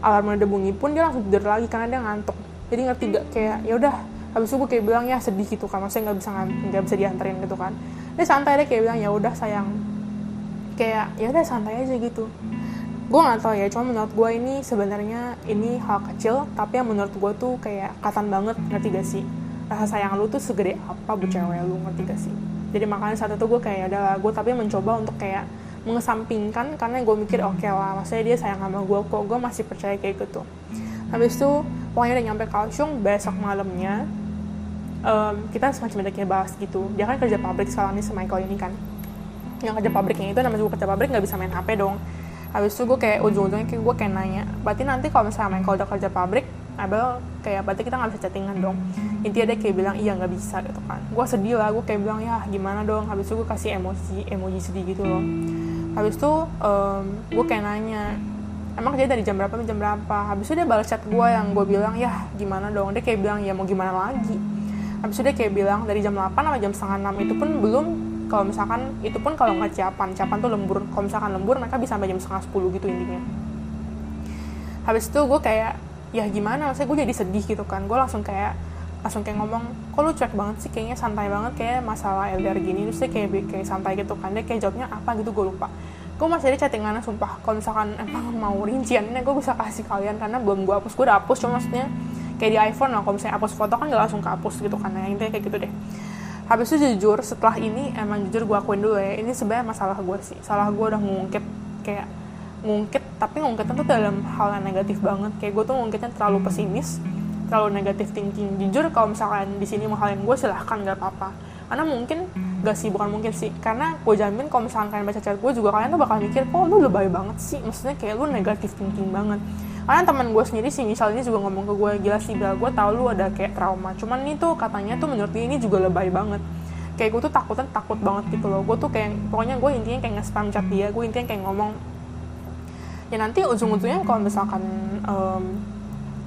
alarm udah bunyi pun dia langsung tidur lagi karena dia ngantuk. Jadi ngerti gak kayak ya udah habis itu gue kayak bilang ya sedih gitu kan. Maksudnya nggak bisa nggak bisa dianterin gitu kan. Dia santai deh kayak bilang ya udah sayang. Kayak ya udah santai aja gitu. Gue nggak tahu ya cuma menurut gue ini sebenarnya ini hal kecil tapi yang menurut gue tuh kayak katan banget ngerti gak sih? Rasa sayang lu tuh segede apa buat cewek lu ngerti gak sih? Jadi makanya saat itu gue kayak adalah gue tapi mencoba untuk kayak mengesampingkan karena gue mikir oke okay lah maksudnya dia sayang sama gue kok gue masih percaya kayak gitu. Habis itu pokoknya udah nyampe Kaohsiung besok malamnya um, kita semacam kayak bahas gitu. Dia kan kerja pabrik sekarang nih sama Michael ini kan. Yang kerja pabriknya itu namanya juga kerja pabrik nggak bisa main HP dong. Habis itu gue kayak ujung-ujungnya kayak gue kayak nanya berarti nanti kalau misalnya Michael udah kerja pabrik Abel kayak berarti kita nggak bisa chattingan dong? Intinya dia kayak bilang iya nggak bisa gitu kan. Gue sedih lah gue kayak bilang ya gimana dong? Habis itu gue kasih emosi emoji sedih gitu loh habis itu um, gue kayak nanya emang kerja dari jam berapa jam berapa? Habis itu dia balas chat gue yang gue bilang ya gimana dong? Dia kayak bilang ya mau gimana lagi? Habis itu dia kayak bilang dari jam 8 sampai jam setengah 6 itu pun belum kalau misalkan itu pun kalau nggak ciapan ciapan tuh lembur. Kalau misalkan lembur mereka bisa sampai jam setengah 10 gitu intinya. Habis itu gue kayak ya gimana? Maksudnya gue jadi sedih gitu kan. Gue langsung kayak langsung kayak ngomong kok lu cuek banget sih? Kayaknya santai banget kayak masalah LDR gini. Terus dia kayak kayak santai gitu kan. Dia kayak jawabnya apa gitu gue lupa. Gue masih ada chattingannya sumpah. Kalau misalkan emang mau rinciannya gue bisa kasih kalian karena belum gue hapus. Gue udah hapus cuma maksudnya kayak di iPhone lah. Kalau misalnya hapus foto kan gak langsung kehapus gitu kan. Ya intinya kayak gitu deh. Habis itu jujur setelah ini emang jujur gue akuin dulu ya ini sebenarnya masalah gue sih. Salah gue udah ngungkit kayak ngungkit tapi ngungkitnya tuh dalam hal yang negatif banget. Kayak gue tuh ngungkitnya terlalu pesimis terlalu negatif thinking. Jujur kalau misalkan di sini halin gue silahkan nggak apa-apa. Karena mungkin gak sih bukan mungkin sih. Karena gue jamin kalau misalkan kalian baca chat gue juga kalian tuh bakal mikir kok lu lebay banget sih? Maksudnya kayak lu negatif thinking banget. Karena teman gue sendiri sih misalnya juga ngomong ke gue gila sih bel gue tau lu ada kayak trauma. Cuman ini tuh katanya tuh menurut dia ini juga lebay banget. Kayak gue tuh takutnya takut banget gitu loh. Gue tuh kayak pokoknya gue intinya kayak nge-spam chat dia gue intinya kayak ngomong. Ya nanti ujung-ujungnya kalau misalkan um,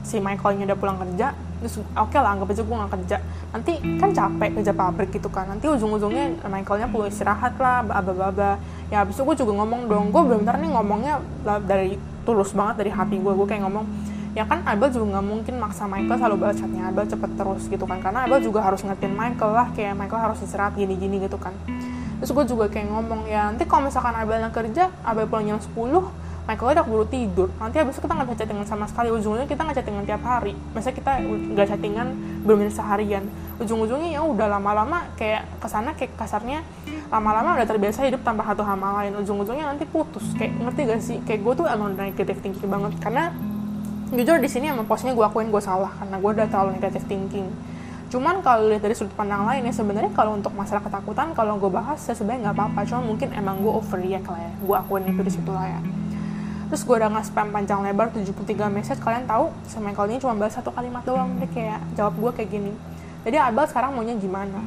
si Michaelnya udah pulang kerja terus oke okay lah anggap aja gue gak kerja. Nanti kan capek kerja pabrik gitu kan nanti ujung-ujungnya Michaelnya perlu istirahat lah baba-baba ya abis itu gue juga ngomong dong gue benar-benar nih ngomongnya dari tulus banget dari hati gue gue kayak ngomong ya kan Abel juga nggak mungkin maksa Michael selalu balas chatnya Abel cepet terus gitu kan. Karena Abel juga harus ngertiin Michael lah kayak Michael harus istirahat gini-gini gitu kan. Terus gue juga kayak ngomong ya nanti kalau misalkan Abel yang kerja Abel pulang jam 10 Michael udah keburu tidur nanti abis itu kita nggak bisa chattingan sama sekali. Ujungnya kita nggak chattingan tiap hari. Masa kita nggak chattingan belum seharian. Ujung-ujungnya ya udah lama-lama kayak ke sana kayak kasarnya lama-lama udah terbiasa hidup tanpa satu sama lain. Ujung-ujungnya nanti putus. Kayak ngerti gak sih? Kayak gue tuh emang negative thinking banget. Karena jujur di sini emang posnya gue akuin gue salah karena gue udah terlalu negative thinking. Cuman kalau lihat dari sudut pandang lain ya sebenarnya kalau untuk masalah ketakutan kalau gue bahas ya sebenarnya nggak apa-apa. Cuma mungkin emang gue overreact lah ya. Gue akuin itu di situ lah ya terus gue udah nge-spam panjang lebar 73 message kalian tahu sama Michael ini cuma balas satu kalimat doang. Dia kayak jawab gue kayak gini. Jadi Abel sekarang maunya gimana?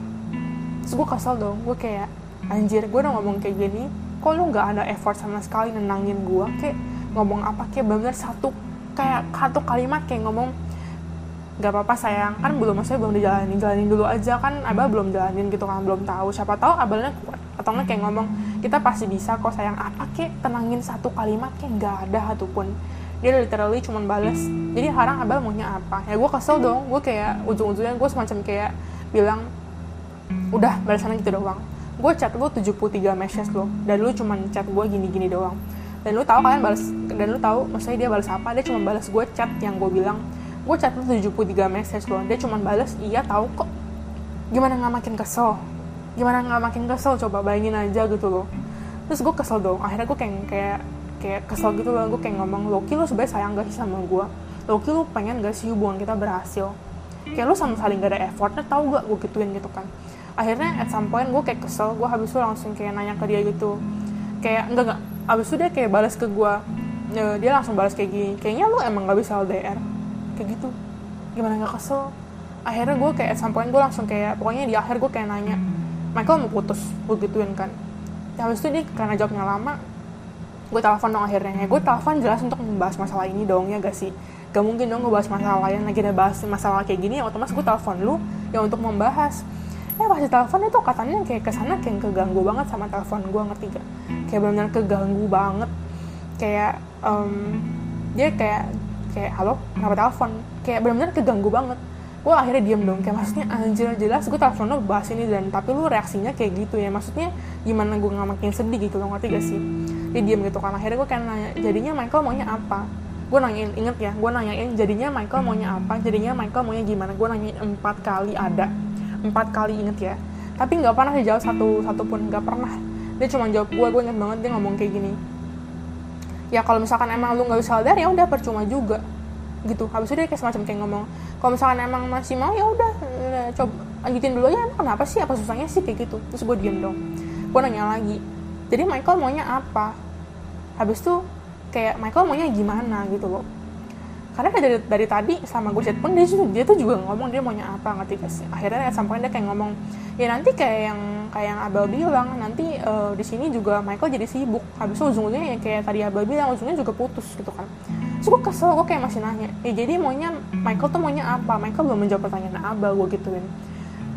Terus gue kesel dong gue kayak anjir gue udah ngomong kayak gini kok lu nggak ada effort sama sekali nenangin gue kayak ngomong apa kayak bener satu kayak satu kalimat kayak ngomong gak apa-apa sayang. Kan belum maksudnya belum dijalanin jalanin dulu aja. Kan abah belum jalanin gitu kan belum tahu. Siapa tahu abahnya kuat atau nggak kayak ngomong kita pasti bisa kok sayang. Apa kek tenangin satu kalimat kayak nggak ada satupun. Dia literally cuma bales jadi sekarang abah maunya apa? Ya gue kesel dong. Gue kayak ujung-ujungnya gue semacam kayak bilang udah balasannya gitu doang. Gue chat lu 73 message lo dan lu cuma chat gue gini-gini doang. Dan lu tahu kalian balas dan lu tahu maksudnya dia balas apa dia cuma balas gue chat yang gue bilang gue chat lu 73 message loh dia cuma balas iya tahu kok. Gimana nggak makin kesel? Gimana nggak makin kesel? Coba bayangin aja gitu loh. Terus gue kesel dong. Akhirnya gue kayak kayak kayak kesel gitu loh. Gue kayak ngomong Loki lu sebenarnya sayang gak sih sama gue Loki lu pengen gak sih hubungan kita berhasil? Kayak lu sama saling gak ada effortnya tahu gak gue gituin gitu kan. Akhirnya at some point gue kayak kesel. Gue habis itu langsung kayak nanya ke dia gitu. Kayak enggak enggak habis itu dia kayak balas ke gue dia langsung balas kayak gini. Kayaknya lu emang gak bisa LDR kayak gitu. Gimana nggak kesel? Akhirnya gue kayak sampai gue langsung kayak pokoknya di akhir gue kayak nanya Michael mau putus? Gue gituin kan. Ya, habis itu dia karena jawabnya lama gue telepon dong akhirnya. Ya gue telepon jelas untuk membahas masalah ini dong ya gak sih? Gak mungkin dong ngebahas masalah lain lagi ada bahas masalah kayak gini ya otomatis gue telepon lu ya untuk membahas. Eh pas telepon itu katanya kayak ke sana kayak keganggu banget sama telepon gue ngerti gak kayak benar-benar keganggu banget. Kayak um, dia kayak kayak halo kenapa telepon? Kayak benar-benar keganggu banget. Gue akhirnya diem dong kayak maksudnya anjir jelas gue telepon lo bahas ini dan tapi lu reaksinya kayak gitu ya. Maksudnya gimana gue nggak makin sedih gitu lo ngerti gak sih? Dia diem gitu kan. Akhirnya gue kayak nanya jadinya Michael maunya apa? Gue nanyain inget ya gue nanyain jadinya Michael maunya apa? Jadinya Michael maunya gimana? Gue nanyain empat kali ada. Empat kali inget ya. Tapi nggak pernah dijawab satu satu pun nggak pernah. Dia cuma jawab gue gue inget banget dia ngomong kayak gini ya kalau misalkan emang lu nggak bisa LDR ya udah percuma juga. Gitu. Habis itu dia kayak semacam kayak ngomong kalau misalkan emang masih mau ya udah coba lanjutin dulu ya emang kenapa sih? Apa susahnya sih? Kayak gitu. Terus gue diem dong. Gue nanya lagi jadi Michael maunya apa? Habis itu kayak Michael maunya gimana? Gitu loh karena dari, dari tadi sama gue chat pun dia, dia tuh juga ngomong dia maunya apa ngerti gak sih? Akhirnya sampai dia kayak ngomong ya nanti kayak yang kayak yang Abel bilang nanti uh, di sini juga Michael jadi sibuk. Habis itu ujung-ujungnya ya kayak tadi Abel bilang ujungnya juga putus gitu kan. Terus gue kesel gue kayak masih nanya ya jadi maunya Michael tuh maunya apa? Michael belum menjawab pertanyaan Abel gue gituin.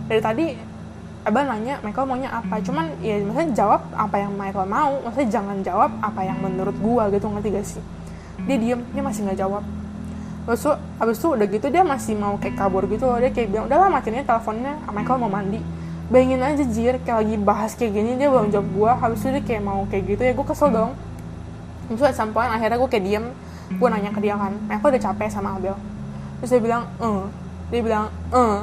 Dari tadi Abel nanya Michael maunya apa? Cuman ya maksudnya jawab apa yang Michael mau maksudnya jangan jawab apa yang menurut gue gitu ngerti gak sih? Dia diem dia masih nggak jawab Terus tuh, abis itu udah gitu dia masih mau kayak kabur gitu loh. Dia kayak bilang, udahlah matiin teleponnya, Michael mau mandi. Bayangin aja Jir, kayak lagi bahas kayak gini, dia belum jawab gue. Habis itu dia kayak mau kayak gitu, ya gue kesel dong. Terus at some akhirnya gue kayak diem. Gue nanya ke dia kan, Michael udah capek sama Abel. Terus dia bilang, eh. Dia bilang, eh.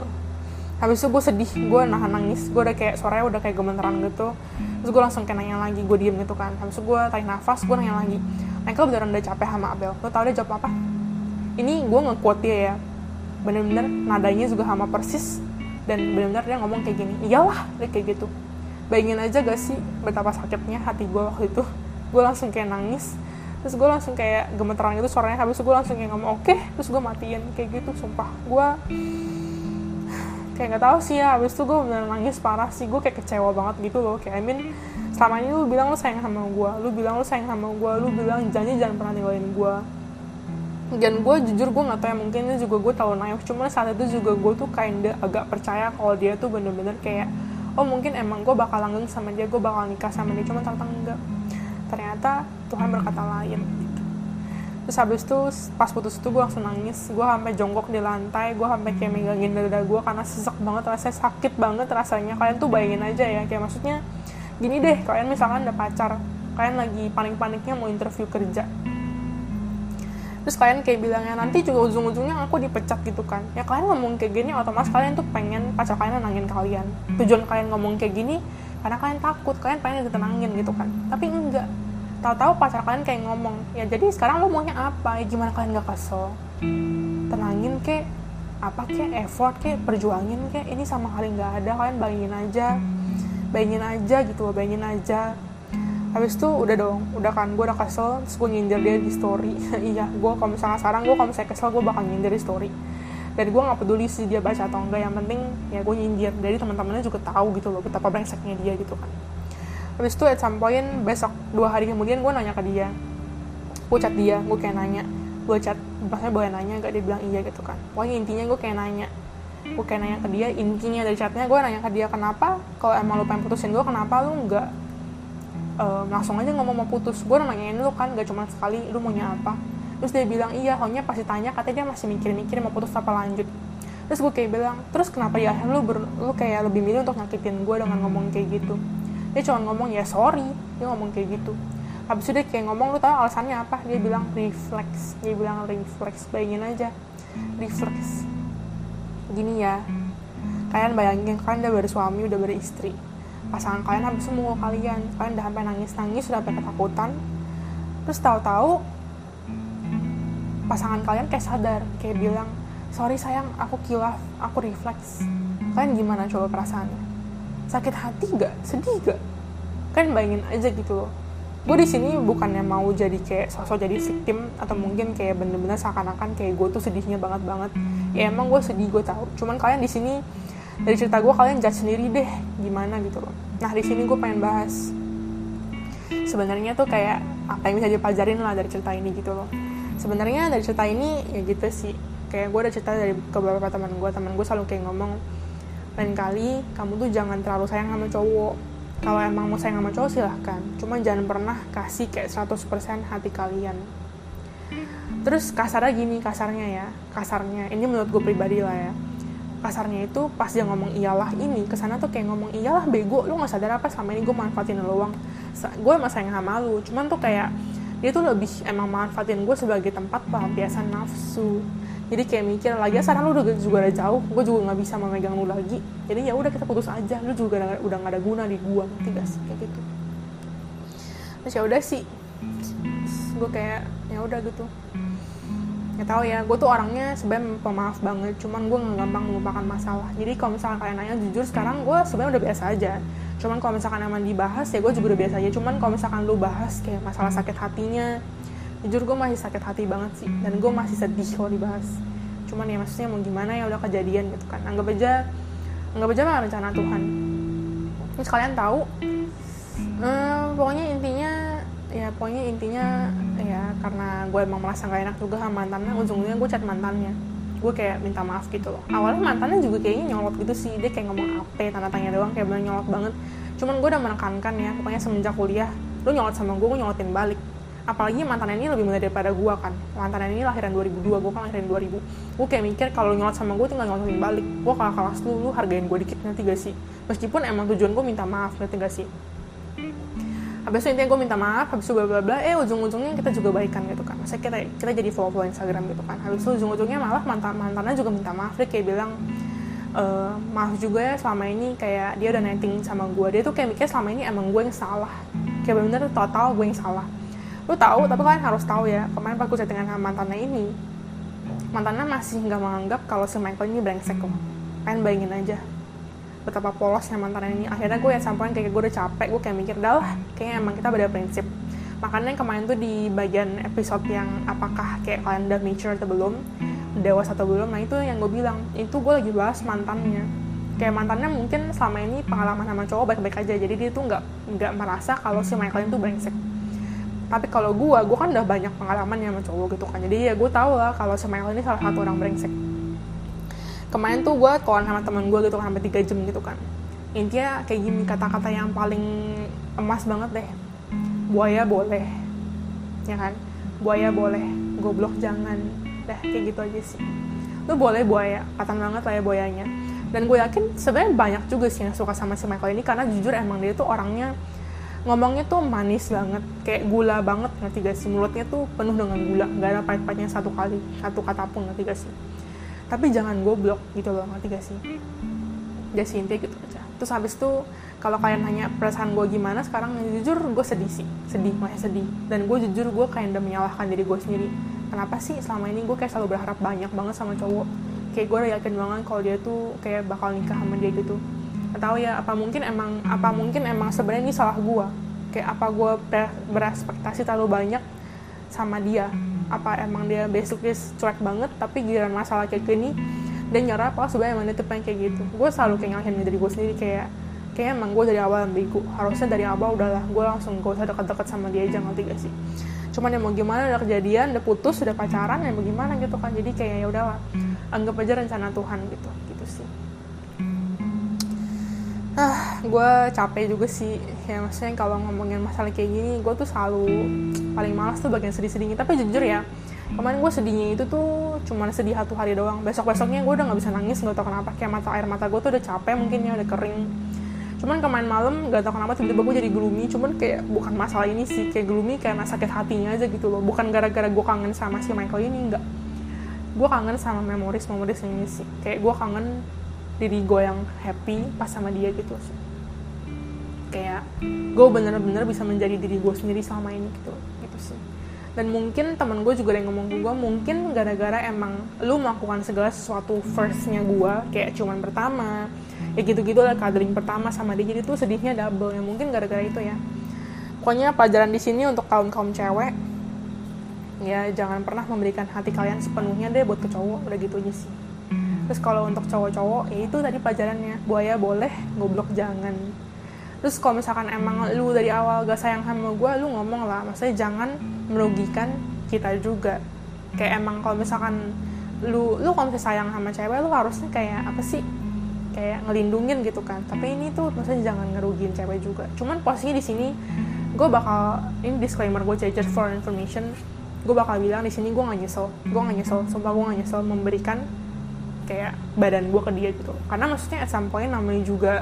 Habis itu gue sedih, gue nahan nangis. Gue udah kayak, suaranya udah kayak gemeteran gitu. Terus gue langsung kayak nanya lagi, gue diem gitu kan. Habis itu gue tarik nafas, gue nanya lagi. Michael beneran udah capek sama Abel. Lo tau dia jawab apa? Ini gue nge-quote dia ya. Bener-bener nadanya juga sama persis. Dan bener-bener dia ngomong kayak gini iyalah dia kayak gitu. Bayangin aja gak sih betapa sakitnya hati gue waktu itu. Gue langsung kayak nangis. Terus gue langsung kayak gemeteran gitu suaranya. Habis gue langsung kayak ngomong oke okay. terus gue matiin kayak gitu sumpah. Gue kayak nggak tahu sih ya habis itu gue bener nangis parah sih. Gue kayak kecewa banget gitu loh. Kayak I mean selama ini lu bilang lu sayang sama gue lu bilang lu sayang sama gue lu bilang janji jangan pernah ninggalin gue dan gue jujur gue nggak tahu ya mungkin ini juga gue terlalu naif cuma saat itu juga gue tuh kinda agak percaya kalau dia tuh bener-bener kayak oh mungkin emang gue bakal langgeng sama dia gue bakal nikah sama dia cuma ternyata enggak. Ternyata Tuhan berkata lain gitu. terus habis itu pas putus itu gue langsung nangis gue sampai jongkok di lantai gue sampai kayak megangin dada gue karena sesak banget rasanya sakit banget rasanya. Kalian tuh bayangin aja ya kayak maksudnya gini deh kalian misalkan ada pacar kalian lagi panik-paniknya mau interview kerja terus kalian kayak bilangnya nanti juga ujung-ujungnya aku dipecat gitu kan. Ya kalian ngomong kayak gini otomatis kalian tuh pengen pacar kalian nenangin kalian. Tujuan kalian ngomong kayak gini karena kalian takut kalian pengen ditenangin gitu kan. Tapi enggak. Tahu-tahu pacar kalian kayak ngomong ya jadi sekarang lo maunya apa? Ya gimana kalian gak kesel? Tenangin kek apa kayak effort kayak perjuangin kayak ini sama kali nggak ada kalian bayangin aja. Bayangin aja gitu loh bayangin aja habis itu udah dong udah kan gue udah kesel terus gue nyindir dia di story. Iya gue kalau misalnya sekarang gue kalau misalnya kesel gue bakal nyindir di story. Dan gue nggak peduli sih dia baca atau enggak yang penting ya gue nyindir. Jadi teman-temannya juga tahu gitu loh betapa brengseknya dia gitu kan. Habis itu at some point besok dua hari kemudian gue nanya ke dia. Gue chat dia gue kayak nanya. Gue chat maksudnya boleh nanya gak dia bilang iya gitu kan. Pokoknya intinya gue kayak nanya. Gue kayak nanya ke dia intinya dari chatnya gue nanya ke dia kenapa? Kalau emang lu pengen putusin gue kenapa lu nggak uh, langsung aja ngomong mau putus. Gue nanyain lu kan gak cuma sekali lu maunya apa? Terus dia bilang iya hanya pasti tanya katanya dia masih mikir-mikir mau putus apa lanjut. Terus gue kayak bilang terus kenapa ya lu ber, lu kayak lebih milih untuk nyakitin gue dengan ngomong kayak gitu? Dia cuma ngomong ya sorry dia ngomong kayak gitu. Habis itu dia kayak ngomong lu tau alasannya apa? Dia bilang reflex dia bilang reflex bayangin aja. Reflex. Gini ya. Kalian bayangin kalian udah bersuami udah beristri pasangan kalian habis semua kalian. Kalian udah sampai nangis nangis udah sampai ketakutan. Terus tahu-tahu pasangan kalian kayak sadar kayak bilang sorry sayang aku kilaf aku refleks. Kalian gimana coba perasaannya? Sakit hati gak sedih gak kan bayangin aja gitu loh. Gue di sini bukannya mau jadi kayak sosok jadi victim atau mungkin kayak bener-bener seakan-akan kayak gue tuh sedihnya banget banget ya emang gue sedih gue tahu. Cuman kalian di sini dari cerita gue kalian judge sendiri deh gimana gitu loh. Nah di sini gue pengen bahas sebenarnya tuh kayak apa yang bisa dipelajarin lah dari cerita ini gitu loh. Sebenarnya dari cerita ini ya gitu sih. Kayak gue udah cerita dari ke beberapa teman gue teman gue selalu kayak ngomong lain kali kamu tuh jangan terlalu sayang sama cowok. Kalau emang mau sayang sama cowok silahkan. Cuma jangan pernah kasih kayak 100% hati kalian. Terus kasarnya gini kasarnya ya. Kasarnya ini menurut gue pribadi lah ya kasarnya itu pas dia ngomong iyalah ini ke sana tuh kayak ngomong iyalah bego lu nggak sadar apa sama ini gue manfaatin uang gue emang sayang sama lu. Cuman tuh kayak dia tuh lebih emang manfaatin gue sebagai tempat pelampiasan nafsu. Jadi kayak mikir lagi sekarang lu udah juga udah jauh gue juga nggak bisa memegang lu lagi. Jadi ya udah kita putus aja. Lu juga udah, udah gak ada guna di gue nanti gak sih? Kayak gitu. Terus ya udah sih. Gue kayak ya udah gitu ya tahu ya gue tuh orangnya sebenarnya pemaaf banget cuman gue nggak gampang melupakan masalah. Jadi kalau misalkan kalian nanya jujur sekarang gue sebenarnya udah biasa aja. Cuman kalau misalkan emang dibahas ya gue juga udah biasa aja. Cuman kalau misalkan lu bahas kayak masalah sakit hatinya jujur gue masih sakit hati banget sih. Dan gue masih sedih kalau dibahas. Cuman ya maksudnya mau gimana ya udah kejadian gitu kan. Anggap aja anggap aja mah rencana Tuhan. Terus kalian tahu hmm, pokoknya intinya ya pokoknya intinya ya karena gue emang merasa gak enak juga sama mantannya ujung-ujungnya gue chat mantannya. Gue kayak minta maaf gitu loh. Awalnya mantannya juga kayaknya nyolot gitu sih. Dia kayak ngomong apa tanda tanya doang kayak bener nyolot banget. Cuman gue udah menekankan ya pokoknya semenjak kuliah lu nyolot sama gue gue nyolotin balik. Apalagi mantannya ini lebih muda daripada gue kan. Mantannya ini lahiran 2002 gue kan lahiran 2000 gue kayak mikir kalau nyolot sama gue tinggal nyolotin balik. Gue kalah kelas lu lu hargain gue dikit nanti gak sih? Meskipun emang tujuan gue minta maaf nanti gak sih habis itu intinya gue minta maaf habis itu bla bla eh ujung-ujungnya kita juga baikan gitu kan. Masa kita kita jadi follow follow Instagram gitu kan. Habis itu ujung-ujungnya malah mantan mantannya juga minta maaf dia kayak bilang e, maaf juga ya selama ini kayak dia udah netting sama gue dia tuh kayak mikir selama ini emang gue yang salah. Kayak bener-bener total gue yang salah. Lu tahu tapi kalian harus tahu ya kemarin pas gue chattingan sama mantannya ini mantannya masih nggak menganggap kalau si Michael ini brengsek loh pengen bayangin aja betapa polosnya mantan ini. Akhirnya gue ya sampai kayak gue udah capek gue kayak mikir dah lah kayaknya emang kita beda prinsip. Makanya kemarin tuh di bagian episode yang apakah kayak kalian udah mature atau belum dewasa atau belum nah itu yang gue bilang itu gue lagi bahas mantannya. Kayak mantannya mungkin selama ini pengalaman sama cowok baik-baik aja jadi dia tuh nggak nggak merasa kalau si Michael itu brengsek. Tapi kalau gue gue kan udah banyak pengalaman ya sama cowok gitu kan jadi ya gue tau lah kalau si Michael ini salah satu orang brengsek kemarin tuh gue kawan sama temen gue gitu kan sampai tiga jam gitu kan. Intinya kayak gini kata-kata yang paling emas banget deh. Buaya boleh ya kan? Buaya boleh goblok jangan. Dah kayak gitu aja sih. Lu boleh buaya kata banget lah ya buayanya. Dan gue yakin sebenarnya banyak juga sih yang suka sama si Michael ini karena jujur emang dia tuh orangnya ngomongnya tuh manis banget. Kayak gula banget ngerti gak sih? Mulutnya tuh penuh dengan gula nggak ada pahit-pahitnya satu kali satu kata pun ngerti gak sih tapi jangan goblok gitu loh ngerti gak sih? Just intinya gitu aja. Terus habis itu kalau kalian nanya perasaan gue gimana sekarang jujur gue sedih sih. Sedih masih sedih. Dan gue jujur gue kayak udah menyalahkan diri gue sendiri. Kenapa sih selama ini gue kayak selalu berharap banyak banget sama cowok? Kayak gue udah yakin banget kalau dia tuh kayak bakal nikah sama dia gitu. Atau ya apa mungkin emang apa mungkin emang sebenarnya ini salah gue kayak apa gue berespektasi terlalu banyak sama dia apa emang dia basically cuek banget tapi giliran masalah kayak gini dia nyerah apa sebenarnya emang dia pengen kayak gitu. Gue selalu kayak ngalahin diri gue sendiri kayak kayak emang gue dari awal yang bego. Harusnya dari awal udahlah gue langsung gak usah deket-deket sama dia aja ngerti gak sih? Cuman yang mau gimana udah kejadian udah putus udah pacaran ya mau gimana gitu kan. Jadi kayak ya udahlah anggap aja rencana Tuhan gitu gitu sih ah gue capek juga sih. Ya maksudnya kalau ngomongin masalah kayak gini gue tuh selalu paling malas tuh bagian sedih-sedihnya. Tapi jujur ya kemarin gue sedihnya itu tuh cuma sedih satu hari doang. Besok besoknya gue udah nggak bisa nangis nggak tau kenapa. Kayak mata air mata gue tuh udah capek mungkin ya udah kering. Cuman kemarin malam nggak tau kenapa tiba-tiba gue jadi gloomy. Cuman kayak bukan masalah ini sih kayak gloomy karena sakit hatinya aja gitu loh. Bukan gara-gara gue kangen sama si Michael ini enggak gue kangen sama memoris memoris ini sih. Kayak gue kangen diri gue yang happy pas sama dia gitu. Sih kayak gue bener-bener bisa menjadi diri gue sendiri selama ini gitu gitu sih. Dan mungkin temen gue juga yang ngomong ke gue mungkin gara-gara emang lu melakukan segala sesuatu firstnya gue kayak cuman pertama ya gitu-gitu lah cuddling pertama sama dia jadi tuh sedihnya double ya mungkin gara-gara itu ya. Pokoknya pelajaran di sini untuk kaum kaum cewek ya jangan pernah memberikan hati kalian sepenuhnya deh buat ke cowok udah gitu aja sih terus kalau untuk cowok-cowok ya itu tadi pelajarannya. Buaya boleh goblok jangan. Terus kalau misalkan emang lu dari awal gak sayang sama gue lu ngomong lah. Maksudnya jangan merugikan kita juga. Kayak emang kalau misalkan lu lu kalau misalnya sayang sama cewek lu harusnya kayak apa sih? Kayak ngelindungin gitu kan. Tapi ini tuh maksudnya jangan ngerugiin cewek juga. Cuman posisi di sini gue bakal ini disclaimer gue just for information. Gue bakal bilang di sini gue gak nyesel. Gue gak nyesel sumpah gue gak nyesel memberikan kayak badan gue ke dia gitu. Karena maksudnya at some point namanya juga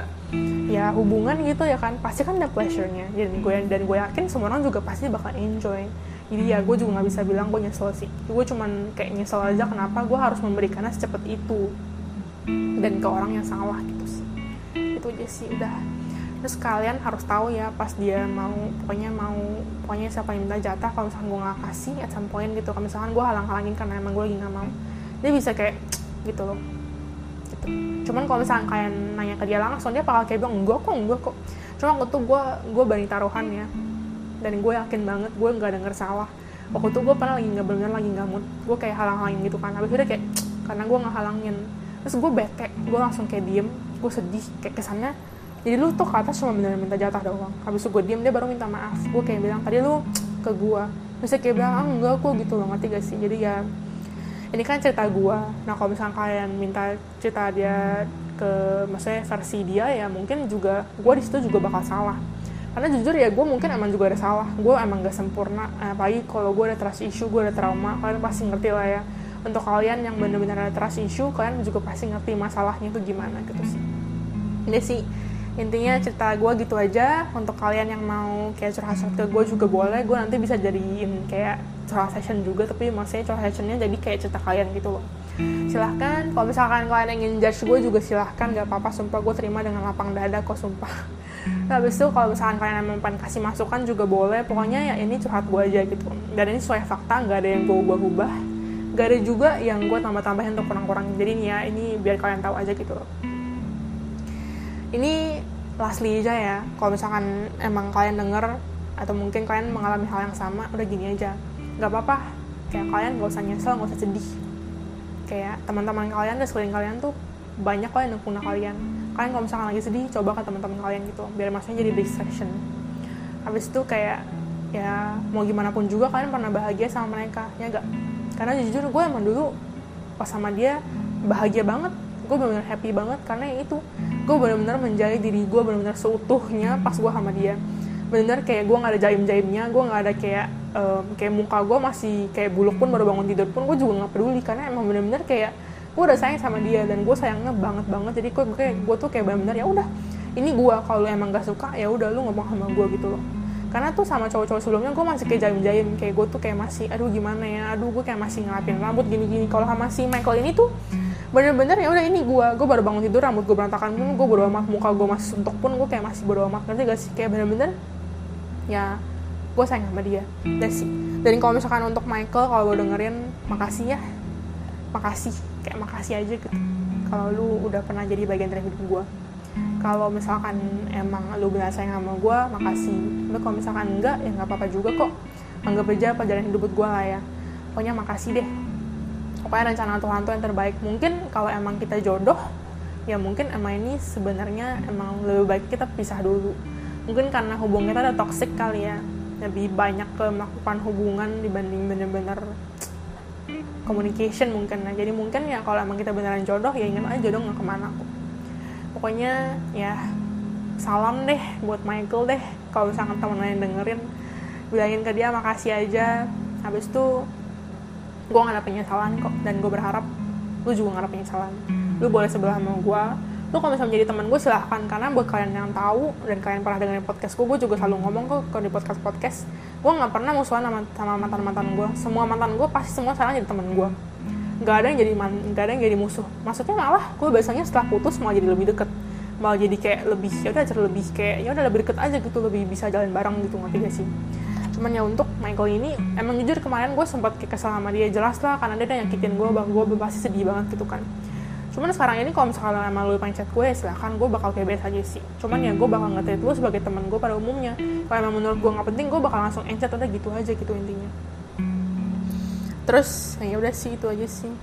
ya hubungan gitu ya kan pasti kan ada pleasure-nya. Dan gue dan gue yakin semua orang juga pasti bakal enjoy. Jadi ya gue juga nggak bisa bilang gue nyesel sih. Gue cuman kayak nyesel aja kenapa gue harus memberikannya secepat itu. Dan ke orang yang salah gitu sih. Itu aja sih udah. Terus kalian harus tahu ya pas dia mau pokoknya mau pokoknya siapa yang minta jatah kalau misalkan gue nggak kasih at some point gitu. Kalau misalkan gue halang-halangin karena emang gue lagi nggak mau. Dia bisa kayak gitu loh. Gitu. Cuman kalau misalkan kalian nanya ke dia langsung dia bakal kayak bilang enggak kok enggak kok. Cuma waktu gue gue berani taruhan ya. Dan gue yakin banget gue nggak denger salah. Waktu itu gue pernah lagi nggak bener lagi nggak mood. Gue kayak halang-halangin gitu kan. Habis itu kayak karena gue nggak halangin. Terus gue bete gue langsung kayak diem. Gue sedih kayak kesannya jadi lu tuh ke atas cuma bener minta jatah doang. Habis itu gue diem dia baru minta maaf. Gue kayak bilang tadi lu ke gue terus kayak bilang ah enggak kok gitu loh. Ngerti gak sih? Jadi ya ini kan cerita gue nah kalau misalnya kalian minta cerita dia ke maksudnya versi dia ya mungkin juga gue di situ juga bakal salah. Karena jujur ya gue mungkin emang juga ada salah. Gue emang gak sempurna. Apalagi kalau gue ada trust issue gue ada trauma kalian pasti ngerti lah ya. Untuk kalian yang benar-benar ada trust issue kalian juga pasti ngerti masalahnya itu gimana gitu sih. Ini sih intinya cerita gue gitu aja. Untuk kalian yang mau kayak curhat ke gue juga boleh. Gue nanti bisa jadiin kayak curhat session juga. Tapi maksudnya curhat sessionnya jadi kayak cerita kalian gitu loh. Silahkan. Kalau misalkan kalian ingin judge gue juga silahkan. Gak apa-apa. Sumpah gue terima dengan lapang dada kok sumpah. Habis itu kalau misalkan kalian mau pengen kasih masukan juga boleh. Pokoknya ya ini curhat gue aja gitu. Dan ini sesuai fakta. Nggak ada yang gue ubah-ubah. Gak ada juga yang gue tambah-tambahin untuk kurang-kurangin. Jadi nih ya ini biar kalian tahu aja gitu loh ini lastly aja ya kalau misalkan emang kalian denger atau mungkin kalian mengalami hal yang sama udah gini aja. Nggak apa-apa. Kayak kalian gak usah nyesel gak usah sedih. Kayak teman-teman kalian dan sekeliling kalian tuh banyak kok yang punya kalian. Kalian kalau misalkan lagi sedih coba ke teman-teman kalian gitu. Biar maksudnya jadi distraction. Habis itu kayak ya mau gimana pun juga kalian pernah bahagia sama mereka ya gak karena jujur gue emang dulu pas sama dia bahagia banget. Gue benar-benar happy banget karena itu gue benar-benar menjadi diri gue benar-benar seutuhnya pas gue sama dia. Benar kayak gue nggak ada jaim-jaimnya gue nggak ada kayak um, kayak muka gue masih kayak buluk pun baru bangun tidur pun gue juga nggak peduli karena emang benar-benar kayak gue udah sayang sama dia dan gue sayangnya banget banget. Jadi gue kayak gue tuh kayak benar-benar ya udah ini gue kalau emang gak suka ya udah lu ngomong sama gue gitu loh. Karena tuh sama cowok-cowok sebelumnya gue masih kayak jaim-jaim kayak gue tuh kayak masih aduh gimana ya? Aduh gue kayak masih ngelapin rambut gini-gini. Kalau sama si Michael ini tuh bener-bener ya udah ini gue gue baru bangun tidur rambut gue berantakan pun gue bodo amat muka gue masih suntuk pun gue kayak masih bodo amat nanti gak sih? Kayak bener-bener ya gue sayang sama dia. Dan sih dan kalau misalkan untuk Michael kalau gue dengerin makasih ya. Makasih kayak makasih aja gitu. Kalau lu udah pernah jadi bagian dari hidup gue kalau misalkan emang lu benar sayang sama gue makasih. Tapi kalau misalkan enggak ya nggak apa-apa juga kok. Anggap aja pelajaran hidup gue lah ya. Pokoknya makasih deh pokoknya rencana Tuhan tuh yang terbaik. Mungkin kalau emang kita jodoh ya mungkin emang ini sebenarnya emang lebih baik kita pisah dulu. Mungkin karena hubungan kita udah toxic kali ya. Lebih banyak ke melakukan hubungan dibanding bener-bener communication mungkin nah jadi mungkin ya kalau emang kita beneran jodoh ya ingat aja jodoh nggak ke mana kok. Pokoknya ya salam deh buat Michael deh. Kalau misalkan temen lain dengerin bilangin ke dia makasih aja. Habis itu gue gak ada penyesalan kok dan gue berharap lu juga gak ada penyesalan. Lu boleh sebelah sama gue lu kalau misalnya menjadi teman gue silahkan karena buat kalian yang tahu dan kalian pernah dengerin podcast gue gue juga selalu ngomong kok kalau di podcast podcast gue nggak pernah musuhan sama, sama mantan mantan gue semua mantan gue pasti semua sekarang jadi teman gue nggak ada yang jadi man nggak ada yang jadi musuh. Maksudnya malah gue biasanya setelah putus malah jadi lebih deket. Malah jadi kayak lebih ya udah lebih kayak ya udah lebih deket aja gitu lebih bisa jalan bareng gitu ngerti gak sih cuman ya untuk Michael ini emang jujur kemarin gue sempat kesel sama dia jelas lah karena dia udah nyakitin gue bang gue pasti sedih banget gitu kan. Cuman sekarang ini kalau misalnya emang lu pengen chat gue ya silahkan gue bakal kayak biasa aja sih. Cuman ya gue bakal nge lu sebagai teman gue pada umumnya. Kalau emang menurut gue nggak penting gue bakal langsung encet udah gitu aja gitu intinya. Terus ya udah sih itu aja sih.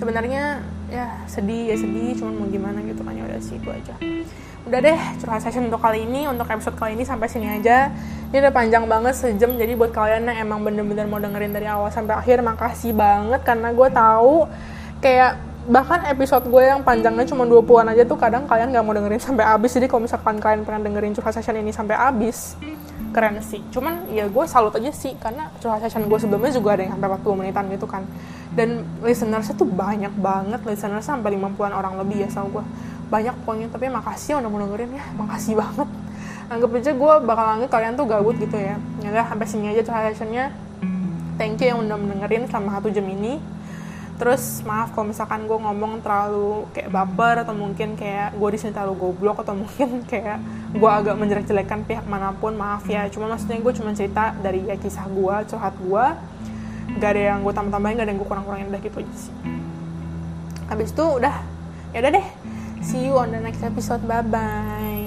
Sebenarnya ya sedih ya sedih cuman mau gimana gitu kan ya udah sih itu aja. Udah deh curhat session untuk kali ini untuk episode kali ini sampai sini aja. Ini udah panjang banget sejam jadi buat kalian yang emang bener-bener mau dengerin dari awal sampai akhir makasih banget karena gue tahu kayak bahkan episode gue yang panjangnya cuma 20-an aja tuh kadang kalian gak mau dengerin sampai habis. Jadi kalau misalkan kalian pengen dengerin curhat session ini sampai habis keren sih. Cuman ya gue salut aja sih karena curhat session gue sebelumnya juga ada yang sampai 40 menitan gitu kan. Dan listenersnya tuh banyak banget. Listenersnya sampai 50-an orang lebih ya sama gue banyak pokoknya tapi makasih udah mau dengerin ya. Makasih banget. Anggap aja gue bakal anggap kalian tuh gabut gitu ya. Ya sampai sini aja curhat sessionnya. Thank you yang udah mendengerin selama satu jam ini terus maaf kalau misalkan gue ngomong terlalu kayak baper atau mungkin kayak gue di sini terlalu goblok atau mungkin kayak gue agak menjelek-jelekan pihak mana pun maaf ya. Cuma maksudnya gue cuma cerita dari ya kisah gue curhat gue gak ada yang gue tambah-tambahin gak ada yang gue kurang-kurangin udah gitu aja sih. Habis itu udah ya udah deh. See you on the next episode. Bye bye